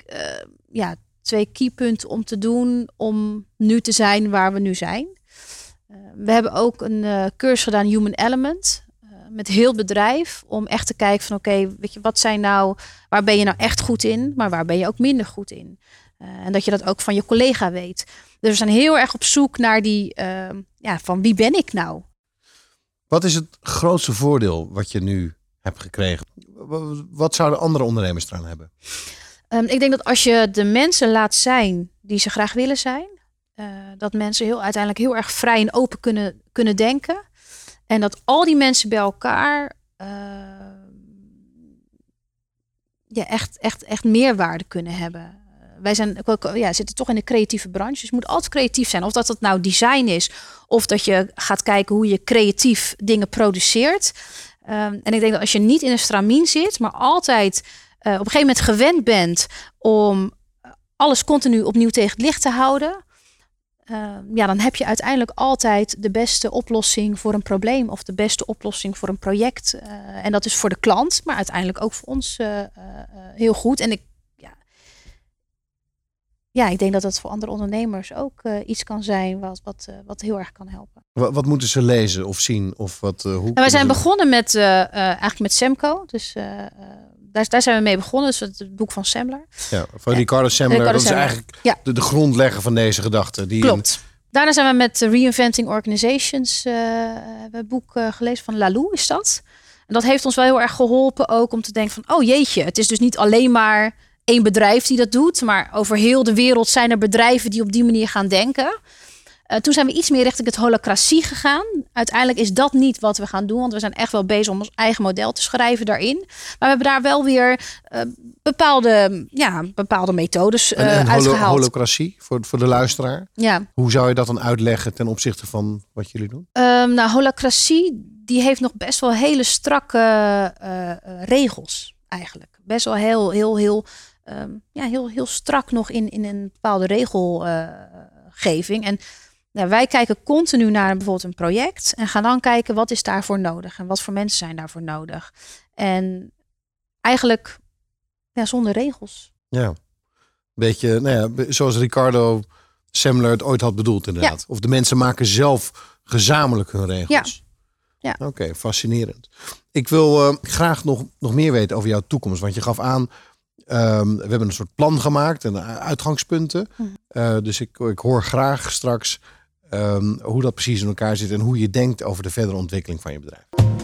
ja, twee keypunten om te doen om nu te zijn waar we nu zijn. Uh, we hebben ook een uh, cursus gedaan, Human Element, uh, met heel bedrijf, om echt te kijken van oké, weet je, wat zijn nou, waar ben je nou echt goed in, maar waar ben je ook minder goed in? Uh, en dat je dat ook van je collega weet. Dus we zijn heel erg op zoek naar die, ja, van wie ben ik nou? Wat is het grootste voordeel wat je nu hebt gekregen? Wat zouden andere ondernemers eraan hebben? Um, ik denk dat als je de mensen laat zijn die ze graag willen zijn, dat mensen heel, uiteindelijk heel erg vrij en open kunnen, kunnen denken. En dat al die mensen bij elkaar uh, ja, echt, echt, echt meerwaarde kunnen hebben. wij zijn, ja, zitten toch in de creatieve branche. Dus je moet altijd creatief zijn. Of dat het nou design is, of dat je gaat kijken hoe je creatief dingen produceert. Ehm, en ik denk dat als je niet in een stramien zit, maar altijd eh, op een gegeven moment gewend bent om alles continu opnieuw tegen het licht te houden. Ehm, ja, dan heb je uiteindelijk altijd de beste oplossing voor een probleem of de beste oplossing voor een project. Eh, en dat is voor de klant, maar uiteindelijk ook voor ons eh, eh, heel goed. En ik, ja, ja, ik denk dat dat voor andere ondernemers ook iets kan zijn wat, wat, wat heel erg kan helpen. Wat, wat moeten ze lezen of zien? Of wat, hoe En wij zijn ze- begonnen met, eigenlijk met Semco. Dus daar, daar zijn we mee begonnen. Dus het, boek van Semler. Ja, van Ricardo Semler. Ricardo dat is eigenlijk Ja. de, de grondlegger van deze gedachte. Die Klopt. Daarna zijn we met Reinventing Organizations hebben een boek eh, gelezen van Lalou is dat. En dat heeft ons wel heel erg geholpen ook om te denken van oh jeetje, het is dus niet alleen maar één bedrijf die dat doet, maar over heel de wereld zijn er bedrijven die op die manier gaan denken. Eh, toen zijn we iets meer richting het holacratie gegaan. Uiteindelijk is dat niet wat we gaan doen, want we zijn echt wel bezig om ons eigen model te schrijven daarin. Maar we hebben daar wel weer eh, bepaalde, ja, bepaalde methodes En, eh en holo- uitgehaald. holocratie voor, voor de luisteraar. ja. Hoe zou je dat dan uitleggen ten opzichte van wat jullie doen? Ehm, nou, holacratie die heeft nog best wel hele strakke eh, eh, regels eigenlijk. Best wel heel, heel, heel, ehm, ja, heel, heel strak nog in, in een bepaalde regelgeving. en nou, wij kijken continu naar bijvoorbeeld een project en gaan dan kijken wat is daarvoor nodig en wat voor mensen zijn daarvoor nodig. En eigenlijk ja, zonder regels. Ja. Beetje, nou ja, zoals Ricardo Semler het ooit had bedoeld inderdaad. Of de mensen maken zelf gezamenlijk hun regels. Ja. Oké, fascinerend. Ik wil eh, graag nog, nog meer weten over jouw toekomst. Want je gaf aan, ehm, we hebben een soort plan gemaakt en eh, uitgangspunten. Mhm. Eh, dus ik, ik hoor graag straks ehm, hoe dat precies in elkaar zit en hoe je denkt over de verdere ontwikkeling van je bedrijf.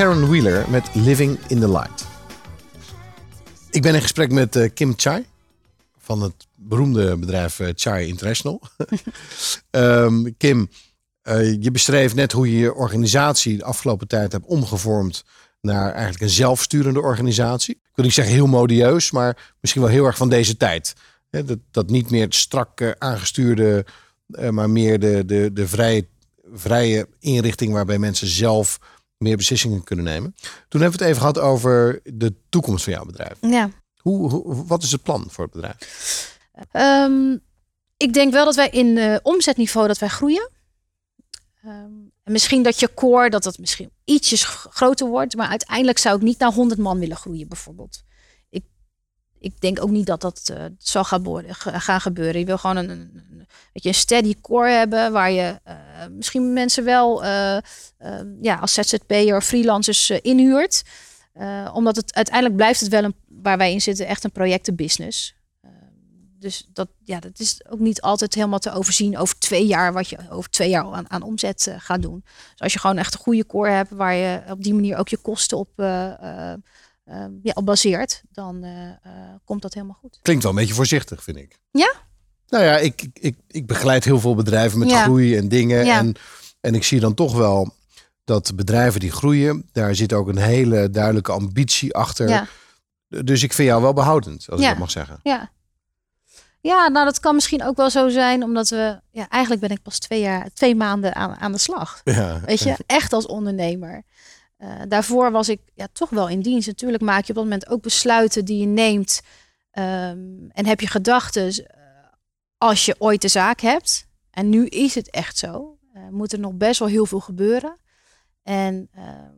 Karen Wheeler met Living in the Light. Ik ben in gesprek met eh, Kim Chai van het beroemde bedrijf eh, Chai International. Ehm, Kim, eh, je beschreef net hoe je je organisatie de afgelopen tijd hebt omgevormd naar eigenlijk een zelfsturende organisatie. Ik wil niet zeggen heel modieus, maar misschien wel heel erg van deze tijd. Dat, dat, niet meer het strak aangestuurde, maar meer de, de, de vrije, vrije inrichting waarbij mensen zelf meer beslissingen kunnen nemen. Toen hebben we het even gehad over de toekomst van jouw bedrijf. Ja. Hoe, hoe, wat is het plan voor het bedrijf? Ehm, ik denk wel dat wij in eh, omzetniveau dat wij groeien. Ehm, en misschien dat je core dat dat misschien ietsjes groter wordt, maar uiteindelijk zou ik niet naar 100 man willen groeien bijvoorbeeld. Ik, denk ook niet dat dat eh, zal gaan, gaan gebeuren. Je wil gewoon een, een, weet je, een steady core hebben waar je eh, misschien mensen wel eh, ja, als ZZP'er of freelancers inhuurt. Omdat het uiteindelijk blijft het wel een, waar wij in zitten echt een projectenbusiness. Dus dat, ja, dat is ook niet altijd helemaal te overzien over twee jaar, wat je over twee jaar aan, aan omzet gaat doen. Dus als je gewoon echt een goede core hebt, waar je op die manier ook je kosten op, eh, ja, op baseert, dan eh, eh, komt dat helemaal goed. Klinkt wel een beetje voorzichtig, vind ik. Ja? Nou ja, ik, ik- ik, begeleid heel veel bedrijven met Ja. groei en dingen. Ja. En, en ik zie dan toch wel dat bedrijven die groeien, daar zit ook een hele duidelijke ambitie achter. Ja. Dus ik vind jou wel behoudend, als ik dat mag zeggen. Ja. Ja, nou dat kan misschien ook wel zo zijn, omdat we, ja, eigenlijk ben ik pas twee jaar, twee maanden aan, aan de slag. Ja. Weet je, echt als ondernemer. Eh, daarvoor was ik ja, toch wel in dienst. Natuurlijk maak je op dat moment ook besluiten die je neemt. ehm, en heb je gedachten eh, als je ooit de zaak hebt. En nu is het echt zo. Eh, moet er nog best wel heel veel gebeuren. En ehm,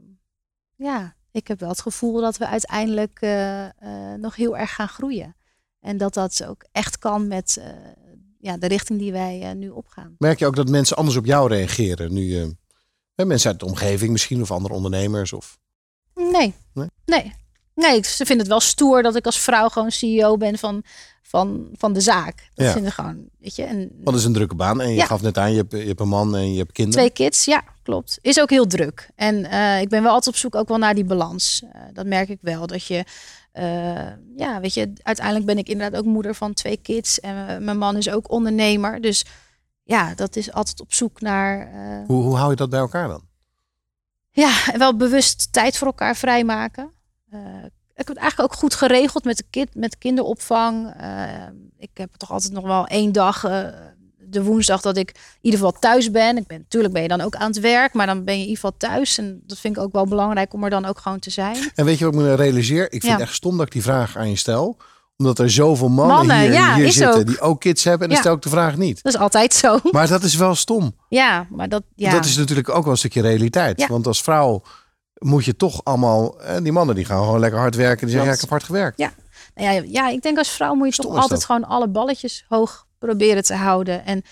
ja, ik heb wel het gevoel dat we uiteindelijk nog heel erg gaan groeien. En dat dat ook echt kan met ja, de richting die wij nu opgaan. Merk je ook dat mensen anders op jou reageren nu? eh, hè, mensen uit de omgeving misschien of andere ondernemers? Of... Nee. Nee? Nee. Nee, ik- ze vinden het wel stoer dat ik als vrouw gewoon CEO ben van, van, van de zaak. Dat Ja. vinden gewoon, weet je. En het is een drukke baan. En je Ja. gaf net aan, je hebt, je hebt een man en je hebt kinderen. twee kids, ja, klopt. Is ook heel druk. En eh, ik ben wel altijd op zoek ook wel naar die balans. Eh, dat merk ik wel. Dat je, eh, ja, weet je, uiteindelijk ben ik inderdaad ook moeder van twee kids. En mijn man is ook ondernemer. Dus ja, dat is altijd op zoek naar eh, Hoe, hoe hou je dat bij elkaar dan? Ja, wel bewust tijd voor elkaar vrijmaken. Eh, ik heb het eigenlijk ook goed geregeld met de, kind, met de kinderopvang. Eh, ik heb toch altijd nog wel één dag, de woensdag, dat ik in ieder geval thuis ben. Ik ben. Natuurlijk ben je dan ook aan het werk, maar dan ben je in ieder geval thuis. En dat vind ik ook wel belangrijk om er dan ook gewoon te zijn. En weet je wat ik me realiseer? Ik vind Ja. het echt stom dat ik die vraag aan je stel. Omdat er zoveel mannen, Mannen, hier, ja, hier is zitten ook. die ook kids hebben. En dan stel ik de vraag niet. Dat is altijd zo. Maar dat is wel stom. Ja, maar dat, ja. Dat is natuurlijk ook wel een stukje realiteit. Want als vrouw moet je toch allemaal... Die mannen die gaan gewoon lekker hard werken. Die zeggen, ja, ik heb hard gewerkt. Ja. Nou ja, ja, ik denk als vrouw moet je Stom toch altijd dat. gewoon alle balletjes hoog proberen te houden. En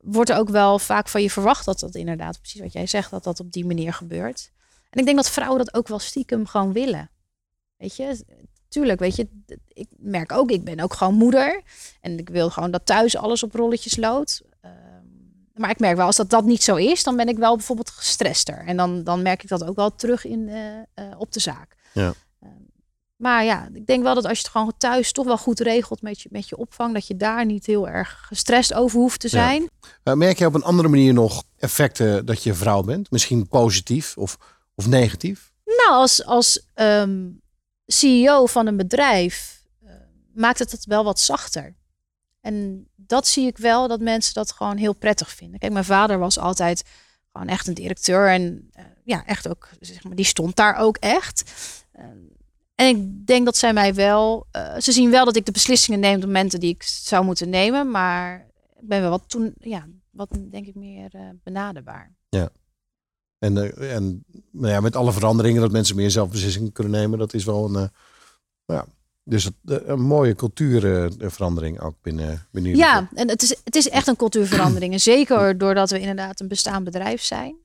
wordt er ook wel vaak van je verwacht dat dat inderdaad, precies wat jij zegt, dat dat op die manier gebeurt. En ik denk dat vrouwen dat ook wel stiekem gewoon willen. Weet je, tuurlijk, weet je, ik merk ook, ik ben ook gewoon moeder. En ik wil gewoon dat thuis alles op rolletjes loopt. Ehm, maar ik merk wel, als dat, dat niet zo is, dan ben ik wel bijvoorbeeld gestrester. En dan, dan merk ik dat ook wel terug in, eh, eh, op de zaak. Ja. Maar ja, ik denk wel dat als je het gewoon thuis toch wel goed regelt met je, met je opvang, dat je daar niet heel erg gestrest over hoeft te zijn. Uh, merk je op een andere manier nog effecten dat je vrouw bent? Misschien positief of, of negatief? Nou, als, als ehm, CEO van een bedrijf eh, maakt het het wel wat zachter. En dat zie ik wel, dat mensen dat gewoon heel prettig vinden. Kijk, mijn vader was altijd gewoon echt een directeur. En eh, ja, echt ook, zeg maar, die stond daar ook echt. Ehm, en ik denk dat zij mij wel, eh, ze zien wel dat ik de beslissingen neem op momenten die ik zou moeten nemen. Maar ik ben wel wat toen, ja, wat denk ik meer eh, benaderbaar. Ja. En, eh, en nou ja, met alle veranderingen dat mensen meer zelfbeslissingen kunnen nemen, dat is wel een, eh, ja, dus eh, een mooie cultuurverandering ook binnen, binnen Ja, en het is, het is echt een cultuurverandering. En zeker doordat we inderdaad een bestaand bedrijf zijn.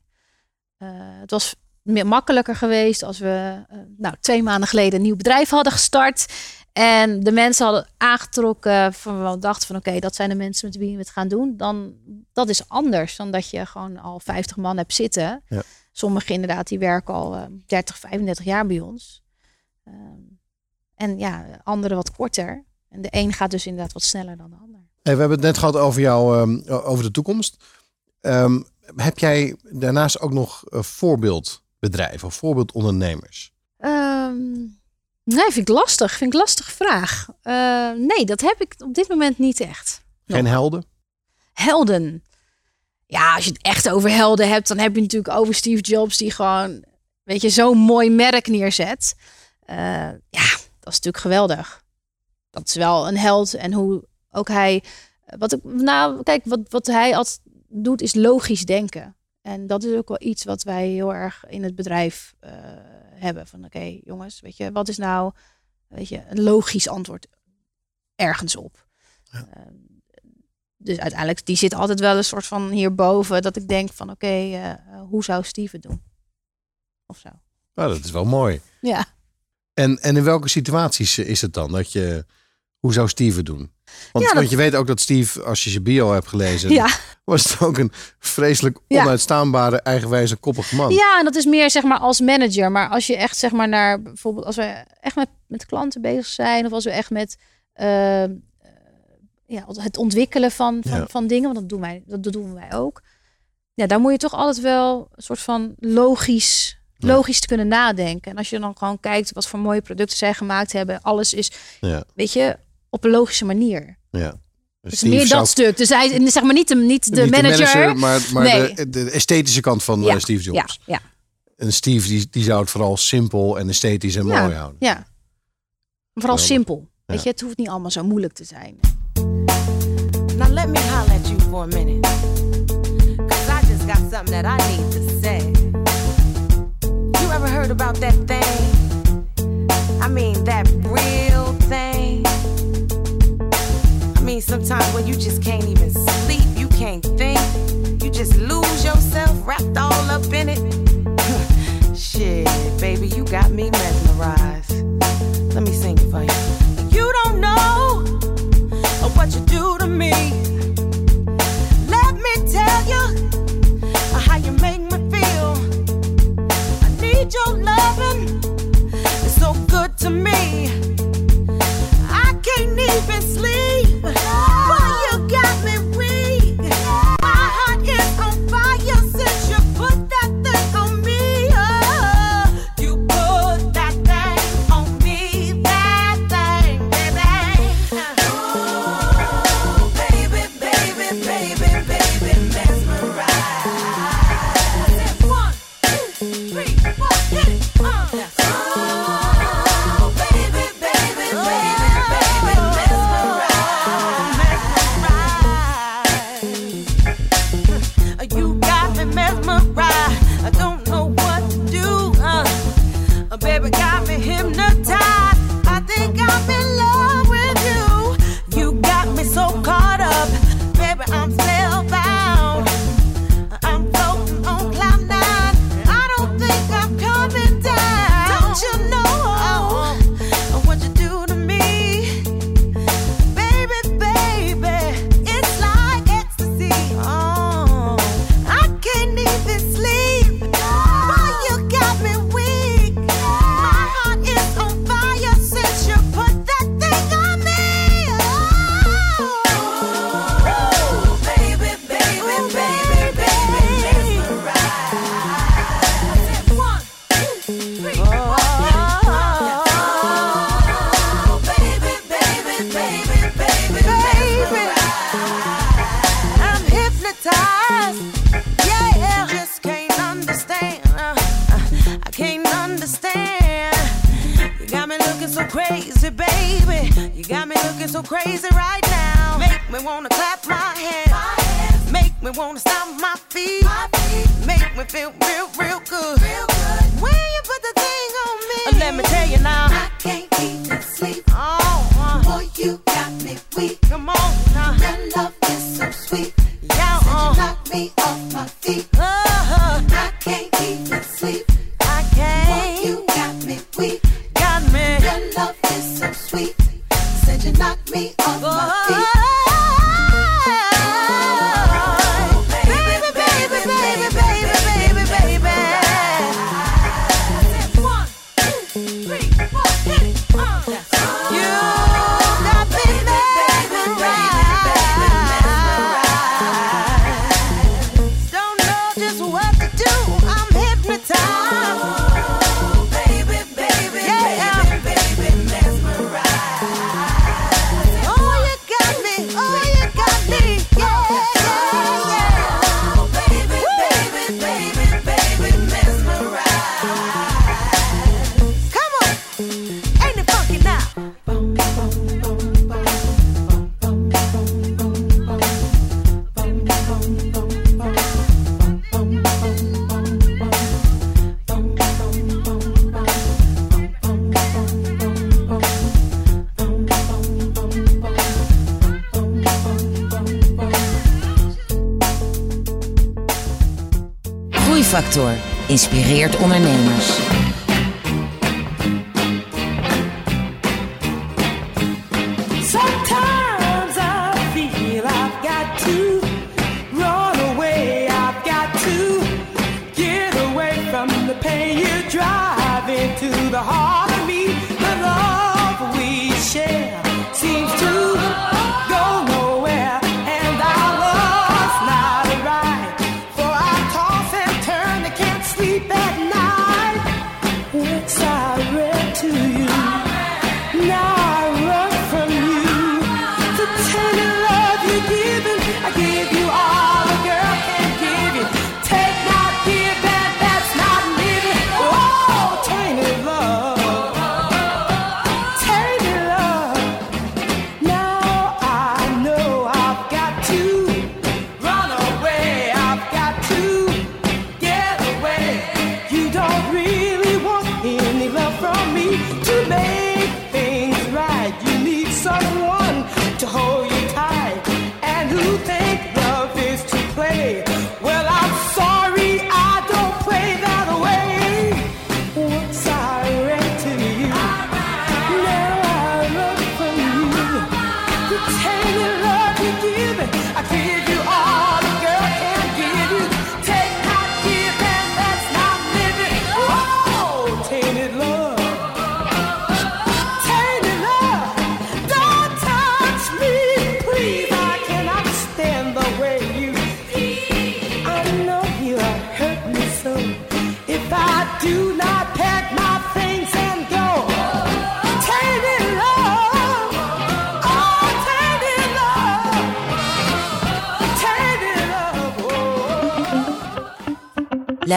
Het was meer makkelijker geweest als we nou, twee maanden geleden een nieuw bedrijf hadden gestart. En de mensen hadden aangetrokken van we dachten van oké, dat zijn de mensen met wie we het gaan doen. Dan dat is anders dan dat je gewoon al 50 man hebt zitten. Ja. Sommigen inderdaad, die werken al eh, 30, 35 jaar bij ons. Ehm, en ja, anderen wat korter. En de een gaat dus inderdaad wat sneller dan de ander. Hey, we hebben het net gehad over jou, ehm, over de toekomst. Ehm, heb jij daarnaast ook nog eh, voorbeeldbedrijven of voorbeeldondernemers? Ehm, nee, vind ik lastig. Vind ik een lastige vraag. Eh, nee, dat heb ik op dit moment niet echt. Geen helden? Helden. Ja, als je het echt over helden hebt, dan heb je natuurlijk over Steve Jobs, die gewoon, weet je, zo'n mooi merk neerzet. Eh, ja, dat is natuurlijk geweldig. Dat is wel een held. En hoe ook hij. Wat ik, nou, kijk, wat, wat hij altijd doet, is logisch denken. En dat is ook wel iets wat wij heel erg in het bedrijf eh, hebben. Van oké, jongens, weet je, wat is nou weet je, een logisch antwoord ergens op? Ehm, dus uiteindelijk, die zit altijd wel een soort van hierboven. Dat ik denk van oké, eh, hoe zou Steve het doen? Of zo. Nou, dat is wel mooi. Ja. En, en in welke situaties is het dan dat je... Hoe zou Steve het doen? Want, Ja, dat- want je weet ook dat Steve, als je zijn bio hebt gelezen... Ja. was het ook een vreselijk Ja. onuitstaanbare, eigenwijze, koppige man. Ja, en dat is meer zeg maar als manager. Maar als je echt zeg maar naar bijvoorbeeld als we echt met, met klanten bezig zijn, of als we echt met eh, eh, ja, het ontwikkelen van, van, van dingen, want dat doen wij, dat doen wij ook. Ja, daar moet je toch altijd wel een soort van logisch, logisch te kunnen nadenken. En als je dan gewoon kijkt wat voor mooie producten zij gemaakt hebben, alles is, Ja, weet je, op een logische manier. ja. Dus Steve meer zou- dat stuk. Dus hij zeg maar niet de, niet de niet manager. maar, maar Nee. de, de esthetische kant van Ja, eh, Steve Jobs. Ja, ja, En Steve die, die zou het vooral simpel en esthetisch en ja, mooi houden. Ja. Vooral Geweldig. simpel. Weet je, het hoeft niet allemaal zo moeilijk te zijn. Now let me holler at you for a minute. Cause I just got something that I need to say. You ever heard about that thing? I mean, that real mean, sometimes when you just can't even sleep, you can't think, you just lose yourself wrapped all up in it. Shit, baby, you got me mesmerized. Let me sing it for you. You don't know what you do to me. Let me tell you how you make me feel. I need your loving. So crazy right now. Make me wanna clap my hands. Make me wanna stomp my feet. Make me feel real, real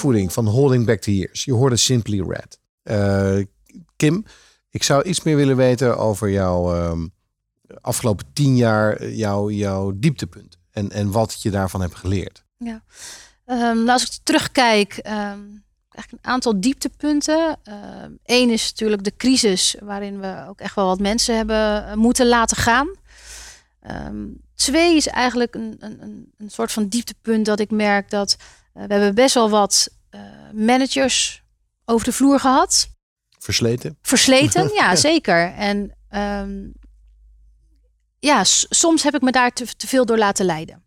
Uitvoering van Holding Back the Years. Je hoorde Simply Red. Eh, Kim, ik zou iets meer willen weten over jouw ehm, afgelopen tien jaar, eh, jouw, jouw dieptepunt. En, en wat je daarvan hebt geleerd. Ja. Ehm, nou, als ik terugkijk, ehm, eigenlijk een aantal dieptepunten. Eén is natuurlijk de crisis, waarin we ook echt wel wat mensen hebben eh, moeten laten gaan. Twee is eigenlijk een, een, een, soort van dieptepunt dat ik merk dat we hebben best wel wat eh, managers over de vloer gehad. Versleten? Versleten, ja, zeker. En ehm, ja, soms heb ik me daar te, te veel door laten leiden.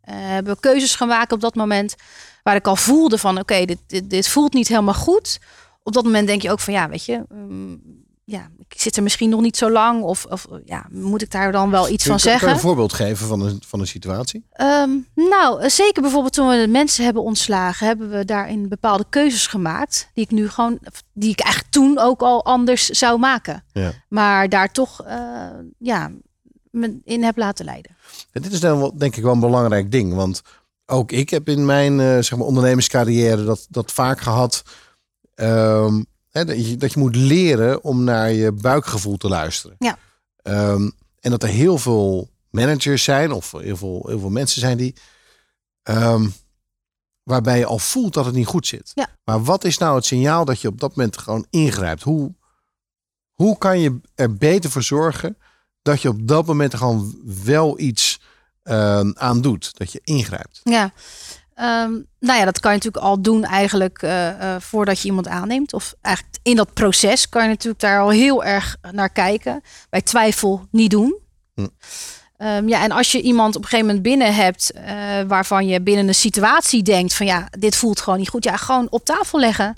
Eh, hebben we keuzes gemaakt op dat moment waar ik al voelde van oké, dit, dit, dit voelt niet helemaal goed. Op dat moment denk je ook van ja, weet je, mm, ja, ik zit er misschien nog niet zo lang of, of ja, moet ik daar dan wel iets van Kun je- Kan je zeggen? een voorbeeld geven van een, van een situatie? Ehm, nou, eh, zeker bijvoorbeeld toen we de mensen hebben ontslagen, hebben we daarin bepaalde keuzes gemaakt. Die ik nu gewoon, die ik eigenlijk toen ook al anders zou maken. Ja. Maar daar toch, eh, ja, me in heb laten leiden. En dit is dan wel, denk ik wel een belangrijk ding. Want ook ik heb in mijn eh, zeg maar ondernemerscarrière dat, dat vaak gehad. ehm, hè, dat, je, dat je moet leren om naar je buikgevoel te luisteren. Ja. Ehm, en dat er heel veel managers zijn, of heel veel, heel veel mensen zijn die. ehm, waarbij je al voelt dat het niet goed zit. Ja. Maar wat is nou het signaal dat je op dat moment gewoon ingrijpt? Hoe, hoe kan je er beter voor zorgen dat je op dat moment gewoon wel iets ehm, aan doet? Dat je ingrijpt. Ja. Ehm, nou ja, dat kan je natuurlijk al doen eigenlijk eh, eh, voordat je iemand aanneemt. Of eigenlijk in dat proces kan je natuurlijk daar al heel erg naar kijken. Bij twijfel niet doen. Hm. Ehm, ja, en als je iemand op een gegeven moment binnen hebt eh, waarvan je binnen een situatie denkt van ja, dit voelt gewoon niet goed. Ja, gewoon op tafel leggen.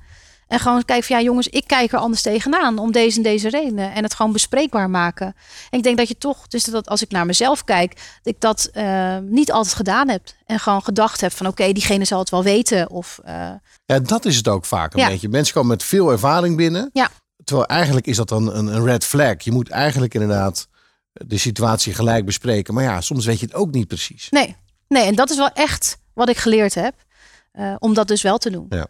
En gewoon kijken van ja, jongens, ik kijk er anders tegenaan om deze en deze redenen. En het gewoon bespreekbaar maken. En ik denk dat je toch, dus dat als ik naar mezelf kijk, dat ik dat eh, niet altijd gedaan heb. En gewoon gedacht heb van oké, diegene zal het wel weten. Of eh, Ja, dat is het ook vaak een Ja. beetje. Mensen komen met veel ervaring binnen. Ja. Terwijl eigenlijk is dat dan een, een red flag. Je moet eigenlijk inderdaad de situatie gelijk bespreken. Maar ja, soms weet je het ook niet precies. nee, nee, en dat is wel echt wat ik geleerd heb. eh, om dat dus wel te doen. Ja.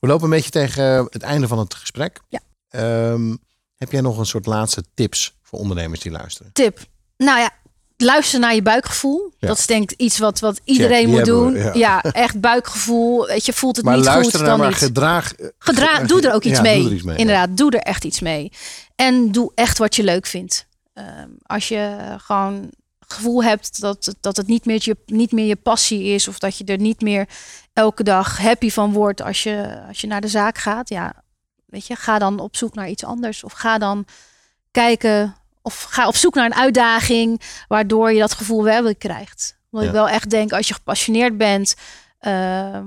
We lopen een beetje tegen het einde van het gesprek. Ja. Ehm, heb jij nog een soort laatste tips voor ondernemers die luisteren? Tip. Nou ja, luister naar je buikgevoel. Ja. Dat is denk ik iets wat, wat iedereen moet doen. we, ja. ja. echt buikgevoel. Weet je, voelt het maar niet goed, naar dan maar niet. gedraag. eh, Gedra doe er ook iets, Ja, mee. doe er iets mee, ja. Inderdaad, doe er echt iets mee. En doe echt wat je leuk vindt. Ehm, als je gewoon gevoel hebt dat, het- dat het niet meer, je, niet meer je passie is... of dat je er niet meer elke dag happy van wordt als je, als je naar de zaak gaat... ja, weet je, ga dan op zoek naar iets anders. Of ga dan kijken of ga op zoek naar een uitdaging... waardoor je dat gevoel wel weer krijgt. Want Ja. ik wel echt denk, als je gepassioneerd bent... ehm,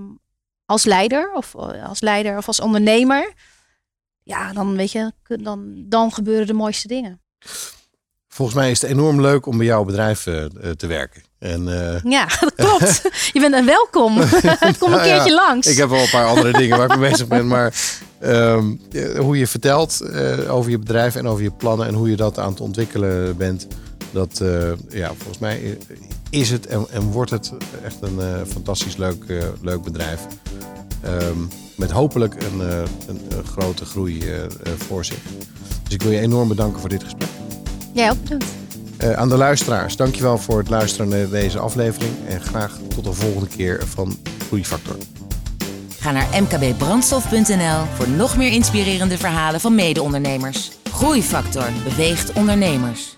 als leider of als leider of als ondernemer, ja, dan weet je, dan, dan gebeuren de mooiste dingen. Volgens mij is het enorm leuk om bij jouw bedrijf eh, eh, te werken. En, eh, Ja, dat klopt. Je bent een welkom. Kom een Nou ja, keertje langs. Ik heb wel een paar andere dingen waar ik mee bezig ben. Maar ehm, eh, hoe je vertelt over je bedrijf en over je plannen en hoe je dat aan het ontwikkelen bent. Dat, ja, volgens mij is het en, en wordt het echt een fantastisch leuk, leuk bedrijf. Ehm, met hopelijk een, een, een grote groei voor zich. Dus ik wil je enorm bedanken voor dit gesprek. Jij ook bedankt. Eh, aan de luisteraars, dankjewel voor het luisteren naar deze aflevering. En graag tot de volgende keer van Groeifactor. Ga naar mkbbrandstof.nl voor nog meer inspirerende verhalen van mede-ondernemers. Groeifactor beweegt ondernemers.